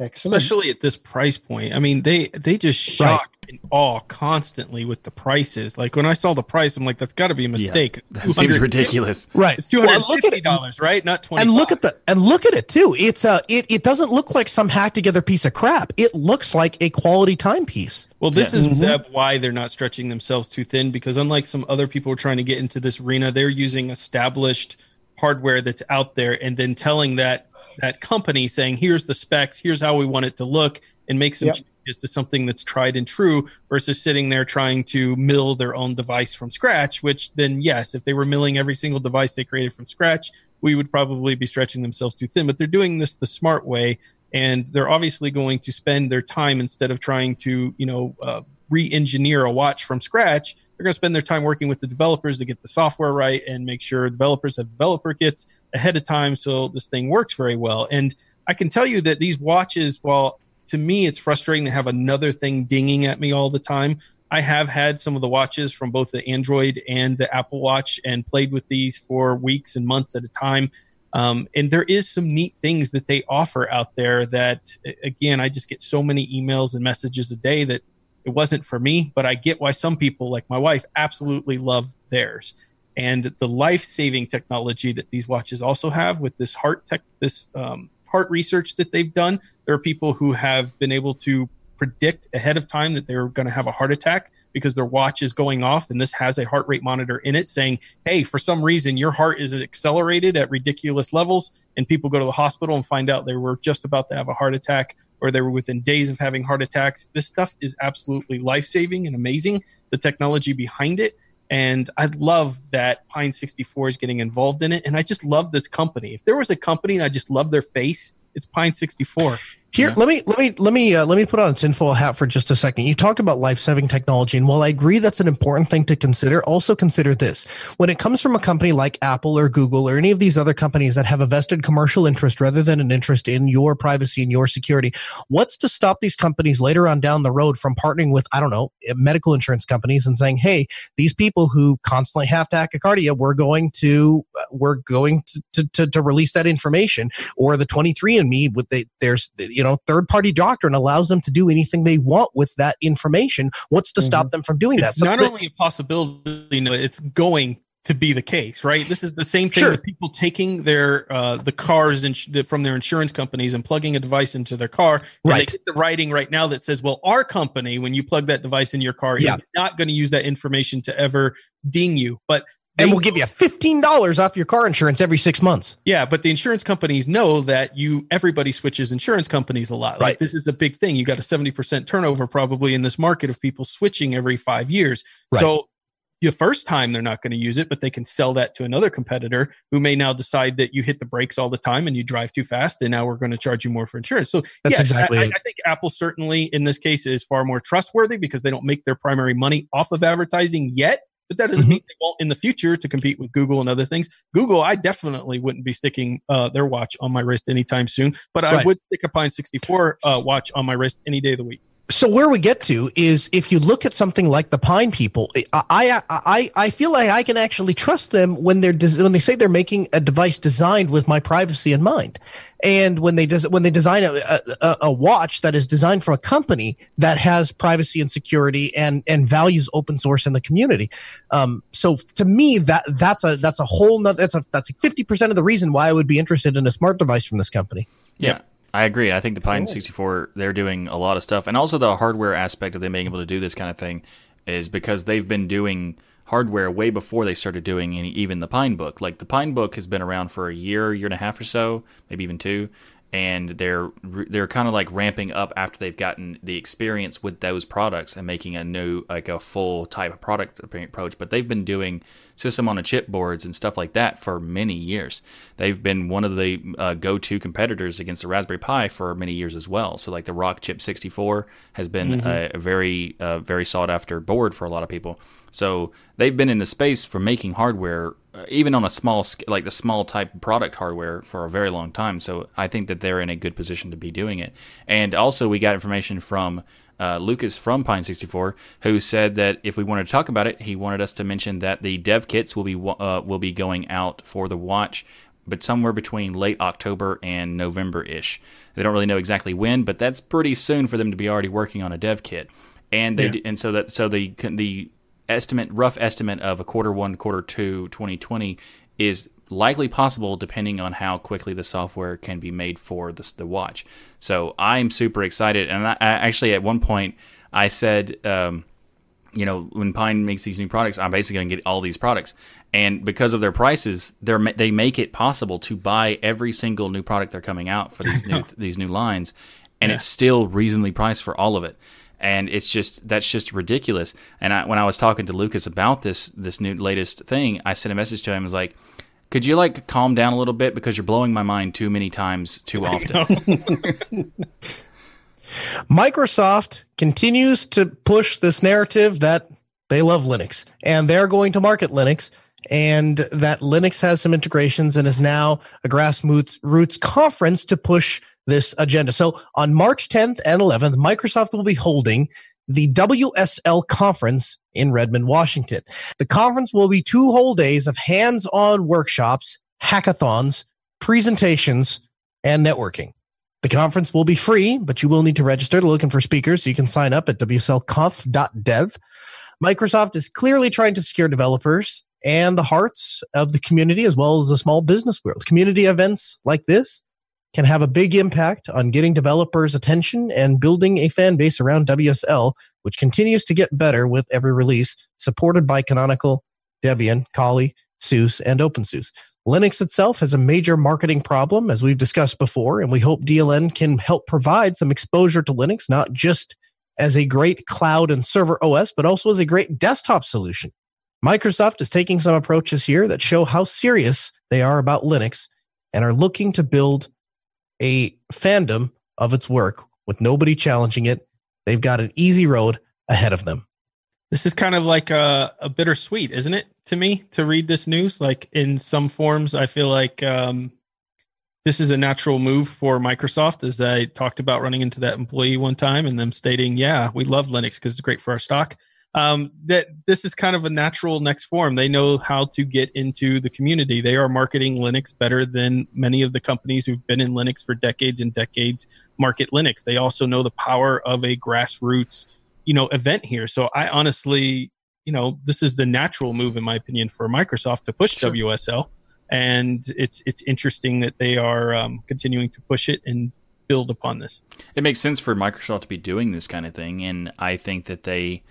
Excellent. Especially at this price point. I mean, they they just shock right. and awe constantly with the prices. Like when I saw the price, I'm like, that's got to be a mistake. Yeah, that seems ridiculous. Right. It's two hundred fifty dollars, well, right? Not twenty. And look at the and look at it too. It's uh it it doesn't look like some hacked together piece of crap. It looks like a quality timepiece. Well, this yeah. is mm-hmm. Zeb, why they're not stretching themselves too thin because unlike some other people who are trying to get into this arena, they're using established hardware that's out there and then telling that that company saying, here's the specs, here's how we want it to look, and make some yep. changes to something that's tried and true versus sitting there trying to mill their own device from scratch, which then, yes, if they were milling every single device they created from scratch, we would probably be stretching themselves too thin. But they're doing this the smart way. And they're obviously going to spend their time instead of trying to, you know, uh, re-engineer a watch from scratch they're going to spend their time working with the developers to get the software right and make sure developers have developer kits ahead of time so this thing works very well. And I can tell you that these watches, while to me it's frustrating to have another thing dinging at me all the time, I have had some of the watches from both the Android and the Apple Watch and played with these for weeks and months at a time. Um, and there is some neat things that they offer out there that, again, I just get so many emails and messages a day that it wasn't for me, but I get why some people, like my wife, absolutely love theirs. And the life saving technology that these watches also have with this heart tech, this um, heart research that they've done, there are people who have been able to predict ahead of time that they're going to have a heart attack because their watch is going off and this has a heart rate monitor in it saying hey for some reason your heart is accelerated at ridiculous levels and people go to the hospital and find out they were just about to have a heart attack or they were within days of having heart attacks this stuff is absolutely life-saving and amazing the technology behind it and I love that Pine 64 is getting involved in it. And I just love this company. If there was a company and I just love their face, it's Pine 64. Here, Yeah. let me let me let me uh, let me put on a tinfoil hat for just a second. You talked about life saving technology, and while I agree that's an important thing to consider, also consider this: when it comes from a company like Apple or Google or any of these other companies that have a vested commercial interest rather than an interest in your privacy and your security, what's to stop these companies later on down the road from partnering with I don't know medical insurance companies and saying, "Hey, these people who constantly have tachycardia, we're going to we're going to to, to, to release that information." Or the 23andMe with the there's you know third party doctrine allows them to do anything they want with that information. What's to stop them from doing that? It's So not the- only a possibility, no, it's going to be the case, right? This is the same thing Sure. with people taking their uh, the cars ins- the- from their insurance companies and plugging a device into their car. And They Right. get the writing right now that says, "Well, our company, when you plug that device in your car, Yeah. is not going to use that information to ever ding you." But and we'll give you fifteen dollars off your car insurance every six months. Yeah, but the insurance companies know that you everybody switches insurance companies a lot. Like Right. this is a big thing. You got a 70% turnover probably in this market of people switching every 5 years. Right. So the first time they're not going to use it, but they can sell that to another competitor who may now decide that you hit the brakes all the time and you drive too fast, and now we're going to charge you more for insurance. So That's yes, exactly I. I think Apple certainly in this case is far more trustworthy because they don't make their primary money off of advertising yet. But that doesn't mean they won't in the future to compete with Google and other things. Google, I definitely wouldn't be sticking uh, their watch on my wrist anytime soon, but I would stick a Pine 64 uh, watch on my wrist any day of the week. So where we get to is if you look at something like the pine people i i i, feel like i can actually trust them when they're when they say they're making a device designed with my privacy in mind. And when they des- when they design a, a, a watch that is designed for a company that has privacy and security and and values open source in the community. Um so to me that that's a that's a whole nother that's a that's 50% of the reason why i would be interested in a smart device from this company. Yeah, I agree. I think the Pine 64 they're doing a lot of stuff, and also the hardware aspect of them being able to do this kind of thing is because they've been doing hardware way before they started doing any, even the Pinebook. Like the Pinebook has been around for a year, year and a half or so, maybe even two, and they're they're kind of like ramping up after they've gotten the experience with those products and making a new like a full type of product approach. But they've been doing system on a chip boards and stuff like that for many years. They've been one of the uh, go-to competitors against the Raspberry Pi for many years as well. So like the Rock Chip 64 has been a, a very uh, very sought after board for a lot of people. So they've been in the space for making hardware, even on a small like the small type product hardware for a very long time. So I think that they're in a good position to be doing it. And also we got information from uh, Lukasz from Pine 64, who said that if we wanted to talk about it, he wanted us to mention that the dev kits will be uh, will be going out for the watch, but somewhere between late October and November ish. They don't really know exactly when, but that's pretty soon for them to be already working on a dev kit. And they Yeah. d- and so that so the the estimate rough estimate of a quarter one quarter two 2020 is likely possible depending on how quickly the software can be made for the, the watch. So i'm super excited. And I, I actually at one point i said um, you know when pine makes these new products i'm basically going to get all these products. And because of their prices they're they make it possible to buy every single new product they're coming out for these [LAUGHS] new these new lines. And it's still reasonably priced for all of it and it's just that's just ridiculous. And I, when i was talking to lukasz about this this new latest thing i sent a message to him. I was like could you like calm down a little bit? Because you're blowing my mind too many times too [LAUGHS] often. [LAUGHS] Microsoft continues to push this narrative that they love Linux and they're going to market Linux and that Linux has some integrations and is now a grassroots roots conference to push this agenda. So on March 10th and 11th, Microsoft will be holding the WSL conference in Redmond, Washington. The conference will be two whole days of hands-on workshops, hackathons, presentations, and networking. The conference will be free, but you will need to register. They're looking for speakers, you can sign up at wslconf.dev. Microsoft is clearly trying to secure developers and the hearts of the community as well as the small business world. Community events like this can have a big impact on getting developers' attention and building a fan base around WSL, which continues to get better with every release, supported by Canonical, Debian, Kali, SUSE, and OpenSUSE. Linux itself has a major marketing problem, as we've discussed before, and we hope DLN can help provide some exposure to Linux, not just as a great cloud and server OS, but also as a great desktop solution. Microsoft is taking some approaches here that show how serious they are about Linux and are looking to build a fandom of its work with nobody challenging it. They've got an easy road ahead of them. This is kind of like a, a bittersweet, isn't it, to me, to read this news? Like in some forms, I feel like um, this is a natural move for Microsoft, as I talked about running into that employee one time and them stating, "Yeah, we love Linux because it's great for our stock." Um, that this is kind of a natural next form. They know how to get into the community. They are marketing Linux better than many of the companies who've been in Linux for decades and decades market Linux. They also know the power of a grassroots you know event here. So I honestly, you know, this is the natural move in my opinion for Microsoft to push sure. WSL, and it's it's interesting that they are um, continuing to push it and build upon this. It makes sense for Microsoft to be doing this kind of thing, and I think that they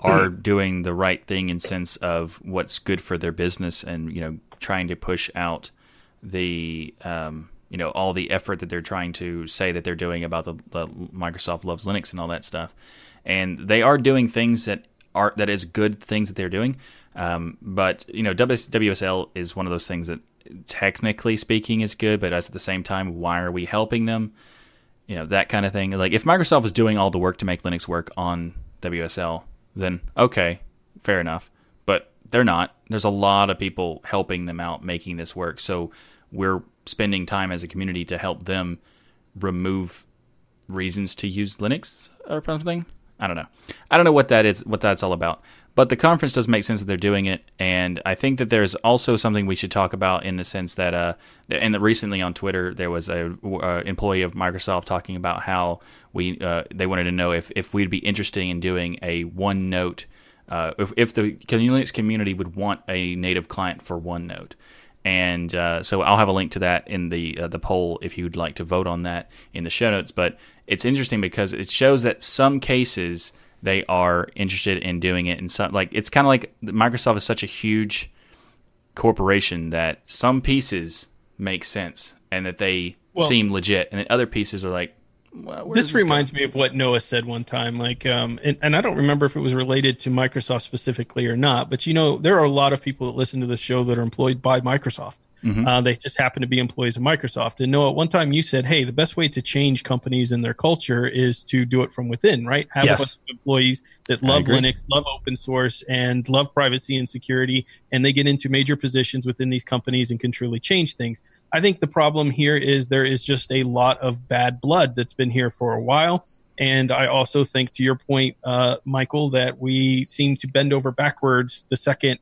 are [CLEARS THROAT] doing the right thing in sense of what's good for their business, and you know, trying to push out the um, you know all the effort that they're trying to say that they're doing about the, the Microsoft loves Linux and all that stuff and they are doing things that are that is good things that they're doing. Um, but you know, WSL is one of those things that, technically speaking, is good. But as at the same time, why are we helping them? You know, that kind of thing. Like if Microsoft is doing all the work to make Linux work on WSL, then okay, fair enough. But they're not. There's a lot of people helping them out making this work. So we're spending time as a community to help them remove reasons to use Linux or something. I don't know. I don't know what that is, what that's all about. But the conference does make sense that they're doing it, and I think that there's also something we should talk about in the sense that, uh, and the, recently on Twitter there was a uh, employee of Microsoft talking about how we uh, they wanted to know if if we'd be interested in doing a OneNote, uh, if if the Linux community would want a native client for OneNote. And uh, so I'll have a link to that in the uh, the poll if you'd like to vote on that in the show notes. But it's interesting because it shows that some cases they are interested in doing it, and so, like it's kind of like Microsoft is such a huge corporation that some pieces make sense and that they well, seem legit, and then other pieces are like. Well, this, this reminds me of what Noah said one time. Like, um, and, and I don't remember if it was related to Microsoft specifically or not, but you know, there are a lot of people that listen to the show that are employed by Microsoft. Mm-hmm. Uh, they just happen to be employees of Microsoft. And Noah, at one time you said, "Hey, the best way to change companies and their culture is to do it from within, right? Have yes. a bunch of employees that love Linux, love open source, and love privacy and security, and they get into major positions within these companies and can truly change things." I think the problem here is there is just a lot of bad blood that's been here for a while. And I also think, to your point, uh, Michael, that we seem to bend over backwards the second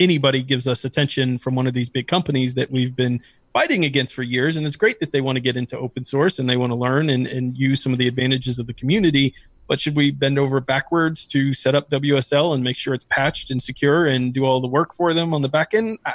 anybody gives us attention from one of these big companies that we've been fighting against for years. And it's great that they want to get into open source and they want to learn and, and use some of the advantages of the community. But should we bend over backwards to set up WSL and make sure it's patched and secure and do all the work for them on the back end? I,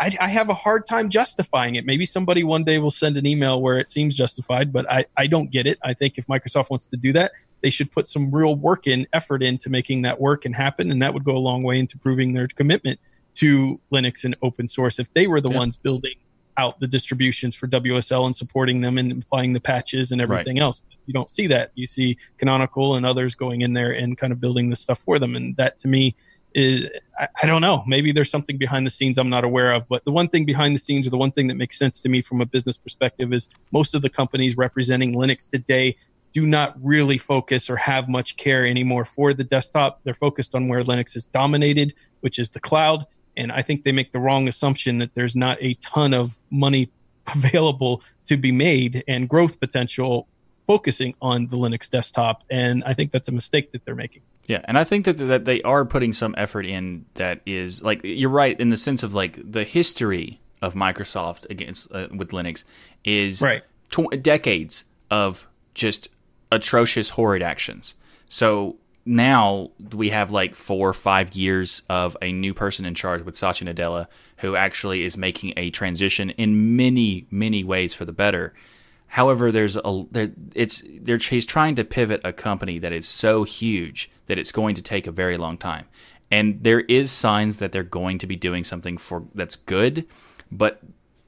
I, I have a hard time justifying it. Maybe somebody one day will send an email where it seems justified, but I, I don't get it. I think if Microsoft wants to do that, they should put some real work in, effort into making that work and happen. And that would go a long way into proving their commitment to Linux and open source. If they were the yeah. ones building out the distributions for WSL and supporting them and applying the patches and everything right. else. You don't see that. You see Canonical and others going in there and kind of building this stuff for them. And that to me is, I, I, don't know, maybe there's something behind the scenes I'm not aware of. But the one thing behind the scenes or the one thing that makes sense to me from a business perspective is most of the companies representing Linux today do not really focus or have much care anymore for the desktop. They're focused on where Linux is dominated, which is the cloud. And I think they make the wrong assumption that there's not a ton of money [LAUGHS] available to be made and growth potential focusing on the Linux desktop. And I think that's a mistake that they're making. Yeah, and I think that that they are putting some effort in that is like you're right in the sense of like the history of Microsoft against uh, with Linux is right tw- decades of just atrocious horrid actions. So now we have like four or five years of a new person in charge with Satya Nadella, who actually is making a transition in many, many ways for the better. However, there's a there, it's there, he's trying to pivot a company that is so huge that it's going to take a very long time, and there is signs that they're going to be doing something for that's good, but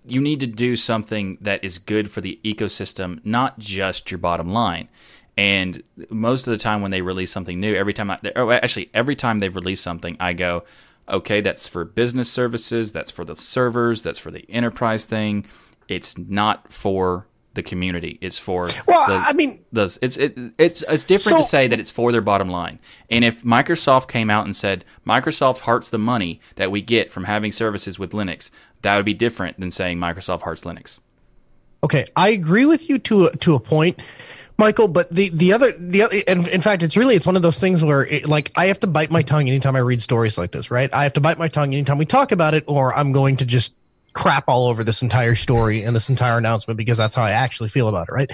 you need to do something that is good for the ecosystem, not just your bottom line. And most of the time when they release something new, every time I, oh, actually every time they've released something, I go, okay, that's for business services, that's for the servers, that's for the enterprise thing. It's not for the community. It's for Well, the, I mean, the it's it, it's it's different to say that it's for their bottom line. And if Microsoft came out and said Microsoft hearts the money that we get from having services with Linux, that would be different than saying Microsoft hearts Linux. Okay, I agree with you to a, to a point, Michael. But the the other the other, and in fact, it's really it's one of those things where it, like I have to bite my tongue anytime I read stories like this, right? I have to bite my tongue anytime we talk about it, or I'm going to just crap all over this entire story and this entire announcement because that's how I actually feel about it, right?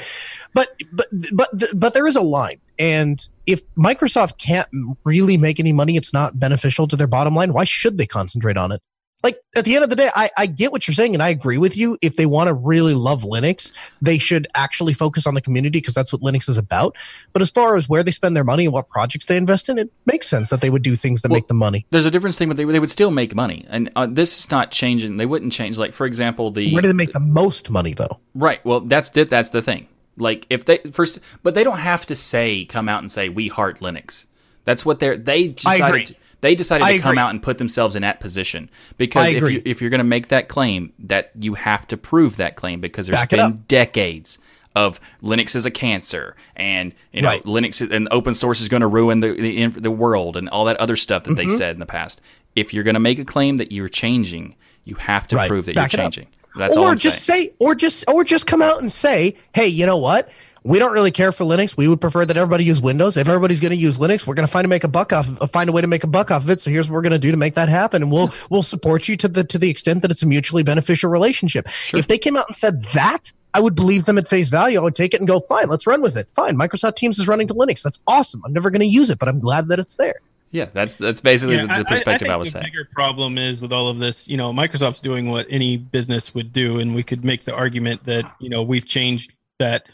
But but but but there is a line, and if Microsoft can't really make any money, it's not beneficial to their bottom line. Why should they concentrate on it? Like at the end of the day, I, I get what you're saying, and I agree with you. If they want to really love Linux, they should actually focus on the community because that's what Linux is about. But as far as where they spend their money and what projects they invest in, it makes sense that they would do things that Well, make the money. There's a difference thing, but they, they would still make money, and uh, this is not changing. They wouldn't change. Like for example, the Where do they make the most money though? Right. Well, that's it. That's the thing. Like if they first, but they don't have to say come out and say we heart Linux. That's what they're they I decided. agree. To, they decided I to come out and put themselves in that position because if you if you're going to make that claim, that you have to prove that claim because there's Back been decades of Linux is a cancer and you know Right. Linux is- and open source is going to ruin the, the the world and all that other stuff that Mm-hmm. they said in the past. If you're going to make a claim that you're changing, you have to Right. prove that Back you're changing. That's or all I'm just saying. say, or just, or just come out and say, hey, you know what? We don't really care for Linux. We would prefer that everybody use Windows. If everybody's going to use Linux, we're going to find to make a buck off, uh, find a way to make a buck off of it. So here's what we're going to do to make that happen, and we'll we'll support you to the to the extent that it's a mutually beneficial relationship. If they came out and said that, I would believe them at face value. I would take it and go, fine, let's run with it. Fine, Microsoft Teams is running to Linux. That's awesome. I'm never going to use it, but I'm glad that it's there. Yeah, that's that's basically Yeah, the, the perspective I, think was the saying. bigger problem is with all of this. You know, Microsoft's doing what any business would do, and we could make the argument that you know we've changed that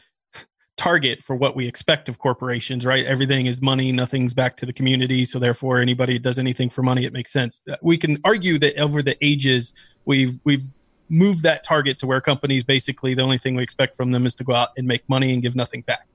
target for what we expect of corporations. Right? Everything is money. Nothing's back to the community. So therefore, anybody does anything for money, it makes sense. We can argue that over the ages, we've we've moved that target to where companies basically the only thing we expect from them is to go out and make money and give nothing back.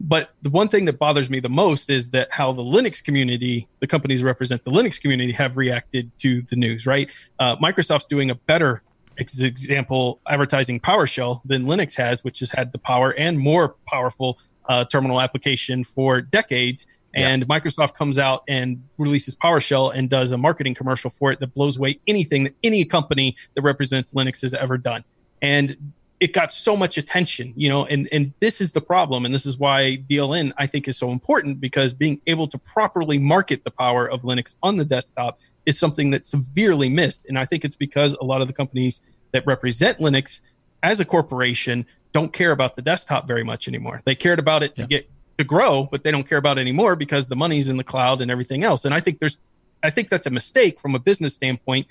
But the one thing that bothers me the most is that how the Linux community, the companies represent the Linux community, have reacted to the news. Right? Uh, Microsoft's doing a better example advertising PowerShell than Linux has, which has had the power and more powerful uh, terminal application for decades. And Microsoft comes out and releases PowerShell and does a marketing commercial for it that blows away anything that any company that represents Linux has ever done. And it got so much attention, you know, and, and this is the problem. And this is why DLN, I think, is so important because being able to properly market the power of Linux on the desktop is something that's severely missed. And I think it's because a lot of the companies that represent Linux as a corporation don't care about the desktop very much anymore. They cared about it to get to grow, but they don't care about it anymore because the money's in the cloud and everything else. And I think there's I think that's a mistake from a business standpoint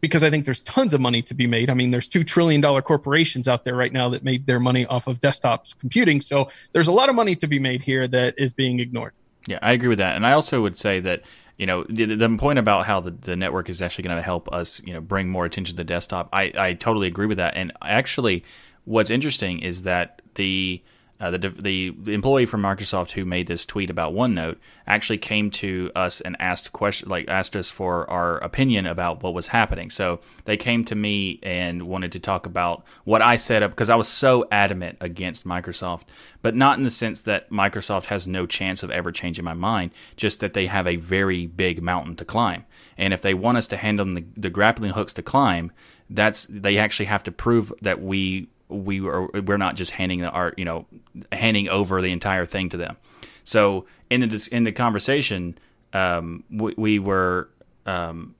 because I think there's tons of money to be made. I mean, there's two trillion dollar corporations out there right now that made their money off of desktop computing. So there's a lot of money to be made here that is being ignored. Yeah, I agree with that, and I also would say that you know the, the point about how the, the network is actually going to help us you know bring more attention to the desktop. I I totally agree with that, and actually, what's interesting is that the uh, the, the employee from Microsoft who made this tweet about OneNote actually came to us and asked question like asked us for our opinion about what was happening. So they came to me and wanted to talk about what I set up because I was so adamant against Microsoft, but not in the sense that Microsoft has no chance of ever changing my mind, just that they have a very big mountain to climb. And if they want us to hand them the, the grappling hooks to climb, that's they actually have to prove that we we are we're not just handing the art you know handing over the entire thing to them. So in the in the conversation um, we, we were um,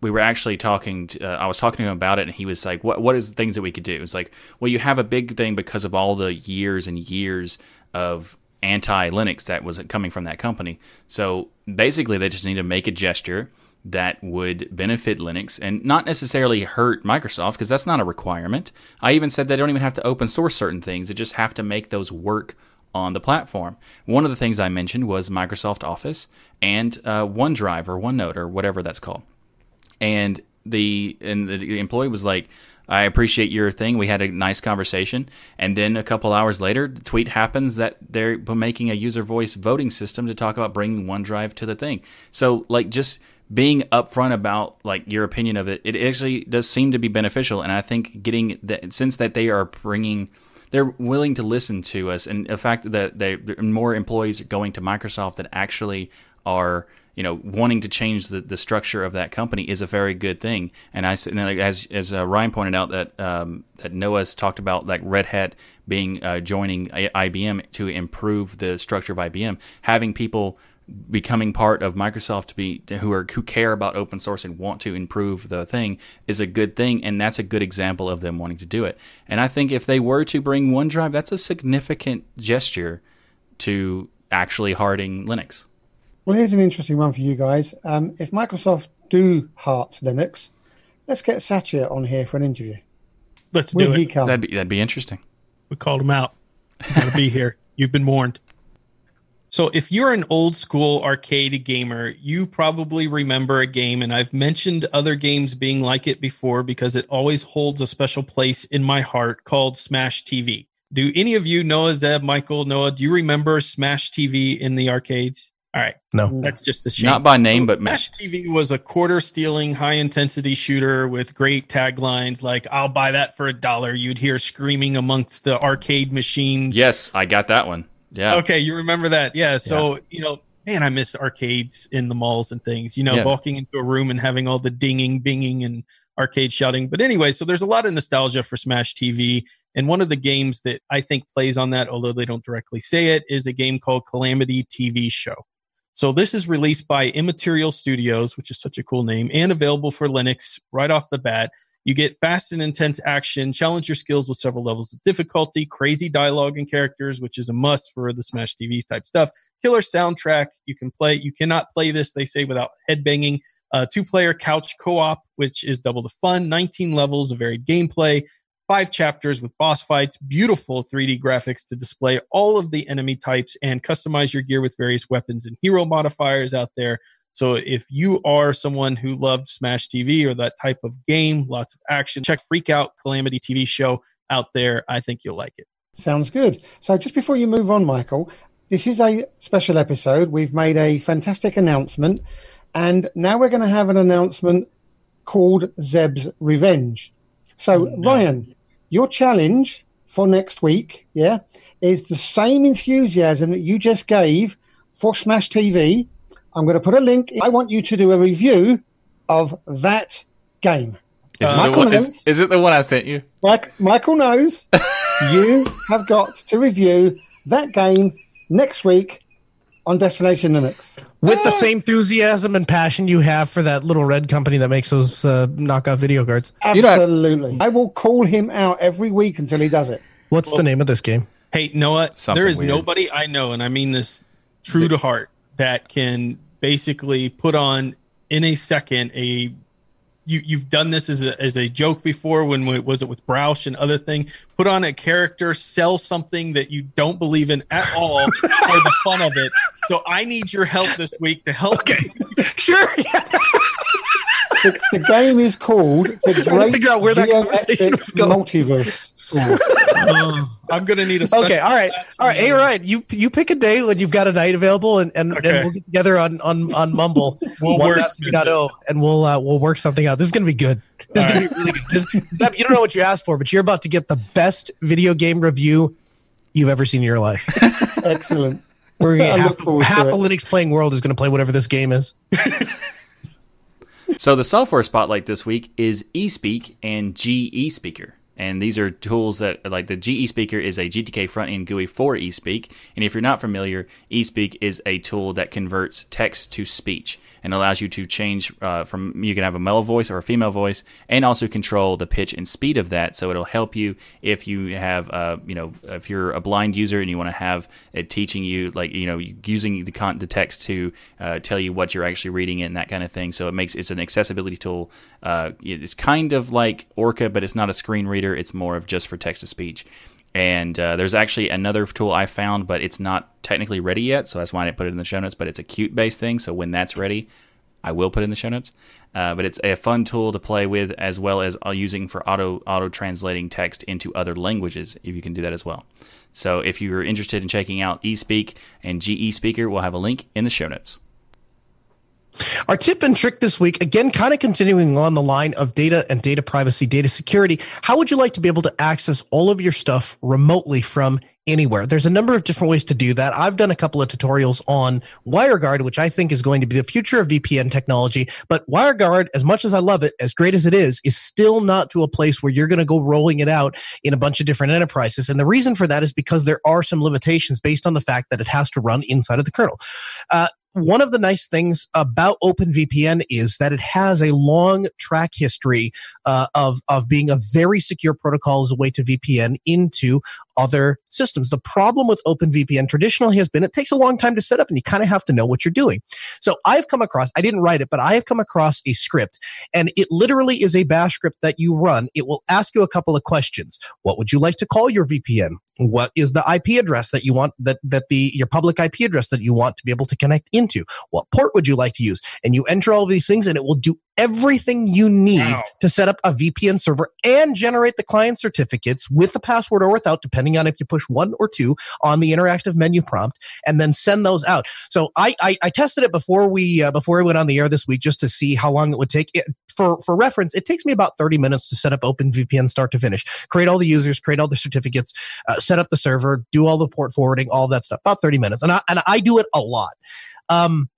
we were actually talking to, uh, I was talking to him about it and he was like what what is the things that we could do? It's like well you have a big thing because of all the years and years of anti Linux that was coming from that company. So basically they just need to make a gesture that would benefit Linux and not necessarily hurt Microsoft because that's not a requirement. I even said they don't even have to open source certain things, they just have to make those work on the platform. One of the things I mentioned was Microsoft Office and uh, OneDrive or OneNote or whatever that's called. And the and the employee was like, I appreciate your thing. We had a nice conversation. And then a couple hours later, the tweet happens that they're making a user voice voting system to talk about bringing OneDrive to the thing. So, like, just being upfront about like your opinion of it, it actually does seem to be beneficial. And I think getting that since that they are bringing they're willing to listen to us, and the fact that they more employees are going to Microsoft that actually are you know wanting to change the, the structure of that company is a very good thing. And I and as as uh, Ryan pointed out that um, that Noah's talked about like Red Hat being uh, joining IBM to improve the structure of IBM, having people becoming part of Microsoft to be who are who care about open source and want to improve the thing is a good thing and that's a good example of them wanting to do it. And I think if they were to bring OneDrive that's a significant gesture to actually harding Linux. Well, here's an interesting one for you guys. Um, if Microsoft do heart Linux, let's get Satya on here for an interview. Let's Will do it. That'd be that'd be interesting. We called him out. Gotta be here. You've been warned. So, if you're an old school arcade gamer, you probably remember a game, and I've mentioned other games being like it before because it always holds a special place in my heart called Smash TV. Do any of you, Noah, Zeb, Michael, Noah, do you remember Smash TV in the arcades? All right. No. That's just a shame. Not by name, but Smash TV was a quarter stealing, high intensity shooter with great taglines like, I'll buy that for a dollar. You'd hear screaming amongst the arcade machines. Yes, I got that one. Yeah. Okay, you remember that? Yeah. So yeah. you know, man, I miss arcades in the malls and things. You know, yeah. walking into a room and having all the dinging, binging, and arcade shouting. But anyway, so there's a lot of nostalgia for Smash TV, and one of the games that I think plays on that, although they don't directly say it, is a game called Calamity TV Show. So this is released by Immaterial Studios, which is such a cool name, and available for Linux right off the bat. You get fast and intense action, challenge your skills with several levels of difficulty, crazy dialogue and characters, which is a must for the Smash TV type stuff. Killer soundtrack. You can play. You cannot play this, they say, without headbanging. Uh, two player couch co op, which is double the fun. 19 levels of varied gameplay. Five chapters with boss fights, beautiful 3D graphics to display all of the enemy types and customize your gear with various weapons and hero modifiers out there. So if you are someone who loved Smash TV or that type of game, lots of action, check Freak Out Calamity TV show out there. I think you'll like it. Sounds good. So just before you move on, Michael, this is a special episode. We've made a fantastic announcement, and now we're going to have an announcement called Zeb's Revenge. So, oh, no. Ryan, your challenge for next week, yeah, is the same enthusiasm that you just gave for Smash TV I'm going to put a link. I want you to do a review of that game. Is, uh, it, one, knows, is, is it the one I sent you? Mike, Michael knows [LAUGHS] you have got to review that game next week on Destination Linux. With the same enthusiasm and passion you have for that little red company that makes those uh, knockoff video cards. Absolutely. I will call him out every week until he does it. What's well, the name of this game? Hey, Noah, Something there is weird. nobody I know, and I mean this true to heart, that can basically put on in a second a you you've done this as a as a joke before when was it with Brausch and other thing? Put on a character sell something that you don't believe in at all for the fun of it. So I need your help this week to help okay. [LAUGHS] sure the, the, game is called the Great figure out where that Multiverse uh, [LAUGHS] I'm gonna need a. Okay, all right, all right. Hey, Ryan, you you pick a day when you've got a night available, and and, okay. and we'll get together on on on Mumble. [LAUGHS] we'll work and we'll uh, we'll work something out. This is gonna be good. This all is gonna right. be really good. This, you don't know what you asked for, but you're about to get the best video game review you've ever seen in your life. [LAUGHS] Excellent. We're half, half the Linux playing world is going to play whatever this game is. so the software spotlight this week is eSpeak and Gespeaker. And these are tools that, like the Gespeaker, is a GTK front end GUI for eSpeak. And if you're not familiar, eSpeak is a tool that converts text to speech and allows you to change uh, from you can have a male voice or a female voice, and also control the pitch and speed of that. So it'll help you if you have, uh, you know, if you're a blind user and you want to have it teaching you, like you know, using the con- the text to uh, tell you what you're actually reading and that kind of thing. So it makes it's an accessibility tool. Uh, it's kind of like Orca, but it's not a screen reader reader. It's more of just for text to speech. And uh, there's actually another tool I found, but it's not technically ready yet, so that's why I didn't put it in the show notes. But it's a Qt based thing, so when that's ready, I will put in the show notes. Uh, but it's a fun tool to play with, as well as uh, using for auto auto translating text into other languages. If you can do that as well. So if you're interested in checking out eSpeak and Gespeaker, we'll have a link in the show notes. Our tip and trick this week, again, kind of continuing on the line of data and data privacy, data security. How would you like to be able to access all of your stuff remotely from anywhere? There's a number of different ways to do that. I've done a couple of tutorials on WireGuard, which I think is going to be the future of VPN technology. But WireGuard, as much as I love it, as great as it is, is still not to a place where you're going to go rolling it out in a bunch of different enterprises. And the reason for that is because there are some limitations based on the fact that it has to run inside of the kernel. Uh, one of the nice things about OpenVPN is that it has a long track history uh, of of being a very secure protocol as a way to VPN into other systems. The problem with OpenVPN traditionally has been it takes a long time to set up and you kind of have to know what you're doing. So I've come across, I didn't write it, but I have come across a script and it literally is a bash script that you run. It will ask you a couple of questions. What would you like to call your VPN? What is the IP address that you want that, that the, your public IP address that you want to be able to connect into? What port would you like to use? And you enter all of these things and it will do everything you need wow. to set up a VPN server and generate the client certificates with the password or without, depending on if you push one or two on the interactive menu prompt, and then send those out. So I I, I tested it before we uh, before we went on the air this week just to see how long it would take. It, for for reference, it takes me about 30 minutes to set up OpenVPN start to finish, create all the users, create all the certificates, uh, set up the server, do all the port forwarding, all that stuff. About 30 minutes, and I and I do it a lot. Um,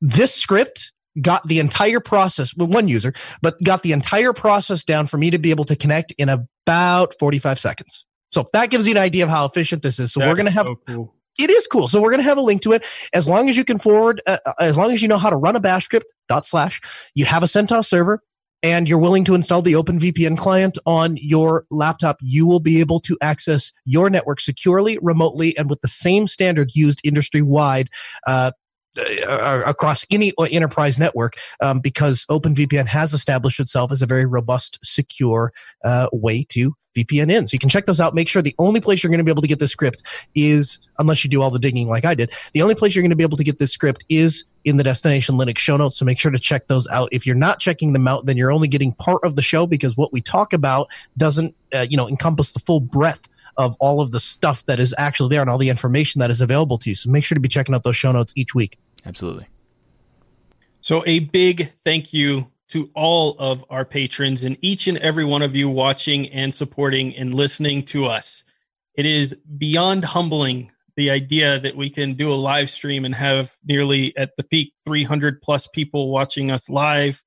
this script got the entire process with one user, but got the entire process down for me to be able to connect in about 45 seconds. So that gives you an idea of how efficient this is. So that we're going to have. So cool. It is cool. So we're going to have a link to it. As long as you can forward, uh, uh, as long as you know how to run a bash script, dot slash, you have a CentOS server, and you're willing to install the OpenVPN client on your laptop, you will be able to access your network securely, remotely, and with the same standard used industry wide uh, uh, across any enterprise network um, because OpenVPN has established itself as a very robust, secure uh, way to VPN in. So you can check those out. Make sure the only place you're going to be able to get this script is, unless you do all the digging like I did, the only place you're going to be able to get this script is in the Destination Linux show notes. So make sure to check those out. If you're not checking them out, then you're only getting part of the show because what we talk about doesn't, uh, you know, encompass the full breadth of all of the stuff that is actually there and all the information that is available to you. So make sure to be checking out those show notes each week. Absolutely. So, a big thank you to all of our patrons and each and every one of you watching and supporting and listening to us. It is beyond humbling the idea that we can do a live stream and have nearly at the peak 300 plus people watching us live,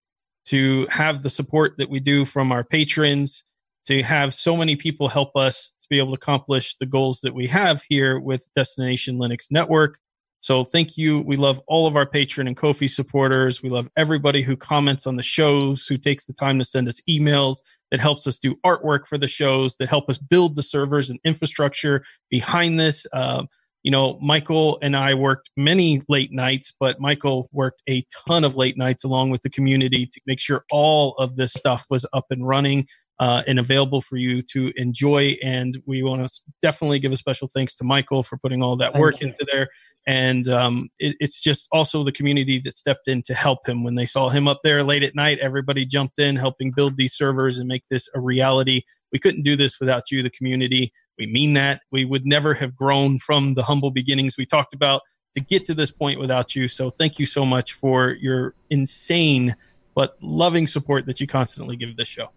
to have the support that we do from our patrons, to have so many people help us to be able to accomplish the goals that we have here with Destination Linux Network. So thank you. We love all of our patron and Ko-fi supporters. We love everybody who comments on the shows, who takes the time to send us emails, that helps us do artwork for the shows, that help us build the servers and infrastructure behind this. Uh, you know, Michael and I worked many late nights, but Michael worked a ton of late nights along with the community to make sure all of this stuff was up and running uh, and available for you to enjoy. And we want to definitely give a special thanks to Michael for putting all that Thank work you. into there. And um, it, it's just also the community that stepped in to help him when they saw him up there late at night. Everybody jumped in, helping build these servers and make this a reality. We couldn't do this without you, the community. We mean that. We would never have grown from the humble beginnings we talked about to get to this point without you. So thank you so much for your insane but loving support that you constantly give this show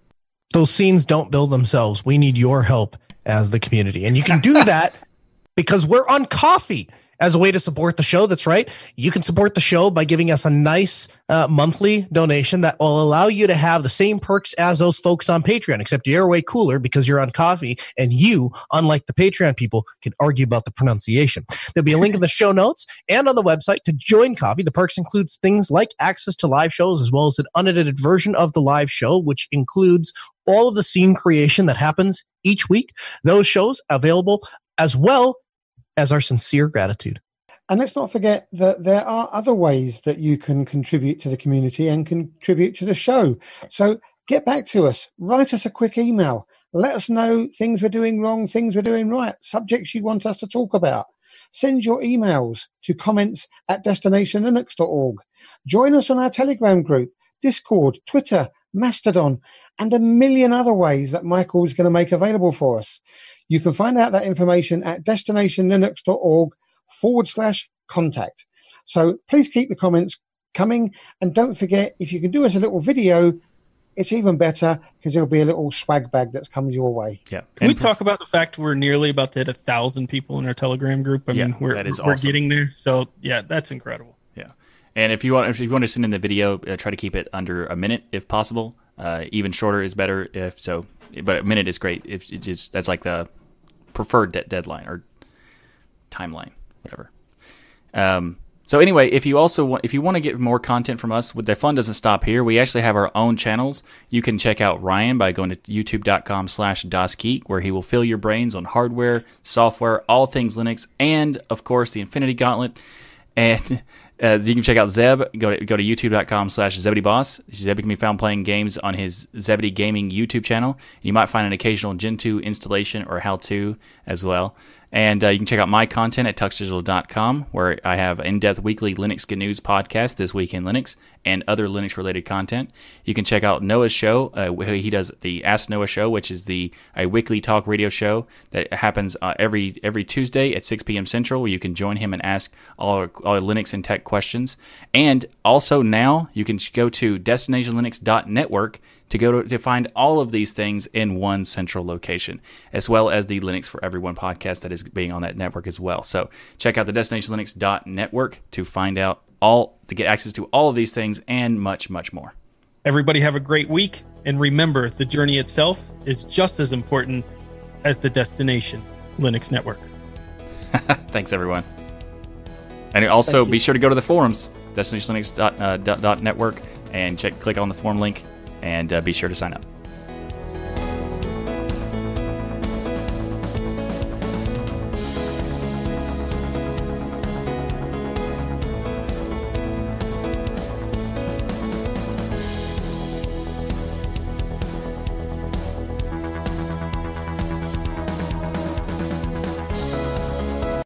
those scenes don't build themselves. We need your help as the community. And you can do [LAUGHS] that because we're on Ko-fi as a way to support the show. That's right. You can support the show by giving us a nice uh, monthly donation that will allow you to have the same perks as those folks on Patreon, except you're way cooler because you're on Ko-fi and you, unlike the Patreon people, can argue about the pronunciation. There'll be a link in the show notes and on the website to join Ko-fi. The perks includes things like access to live shows as well as an unedited version of the live show, which includes all of the scene creation that happens each week. Those shows available as well as our sincere gratitude. And let's not forget that there are other ways that you can contribute to the community and contribute to the show. So get back to us, write us a quick email, let us know things we're doing wrong, things we're doing right, subjects you want us to talk about. Send your emails to comments at destinationlinux.org. Join us on our Telegram group, Discord, Twitter, Mastodon, and a million other ways that Michael is going to make available for us. You can find out that information at destinationlinux.org forward slash contact. So please keep the comments coming. And don't forget, if you can do us a little video, it's even better because there'll be a little swag bag that's coming your way. Yeah. Can we And talk about the fact we're nearly about to hit a thousand people in our Telegram group? I Yeah, mean, we're that is we're awesome. getting there. So yeah, that's incredible. And if you want, if you want to send in the video, uh, try to keep it under a minute if possible. Uh, even shorter is better if so, but a minute is great. If it just that's like the preferred de- deadline or timeline, whatever. Um, so anyway, if you also want, if you want to get more content from us, the fun doesn't stop here. We actually have our own channels. You can check out Ryan by going to youtube.com slash dasgeek, where he will fill your brains on hardware, software, all things Linux, and of course the Infinity Gauntlet. And [LAUGHS] uh, you can check out Zeb. Go to, go to youtube.com slash ZebedeeBoss. Zeb can be found playing games on his Zebedee Gaming YouTube channel. You might find an occasional Gentoo installation or how-to as well. And uh, you can check out my content at tuxdigital.com, where I have in-depth weekly Linux News podcast, This Week in Linux, and other Linux-related content. You can check out Noah's show. Uh, he does the Ask Noah show, which is the a weekly talk radio show that happens uh, every every Tuesday at 6 p.m. Central, where you can join him and ask all, all Linux and tech questions. And also now you can go to destinationlinux.network to go to, to find all of these things in one central location, as well as the Linux for Everyone podcast that is being on that network as well. So check out the destinationlinux.network to find out all to get access to all of these things and much much more. Everybody have a great week, and remember, the journey itself is just as important as the destination. Linux Network. [LAUGHS] Thanks everyone. And also be sure to go to the forums destinationlinux.network uh, and check click on the form link and uh, be sure to sign up.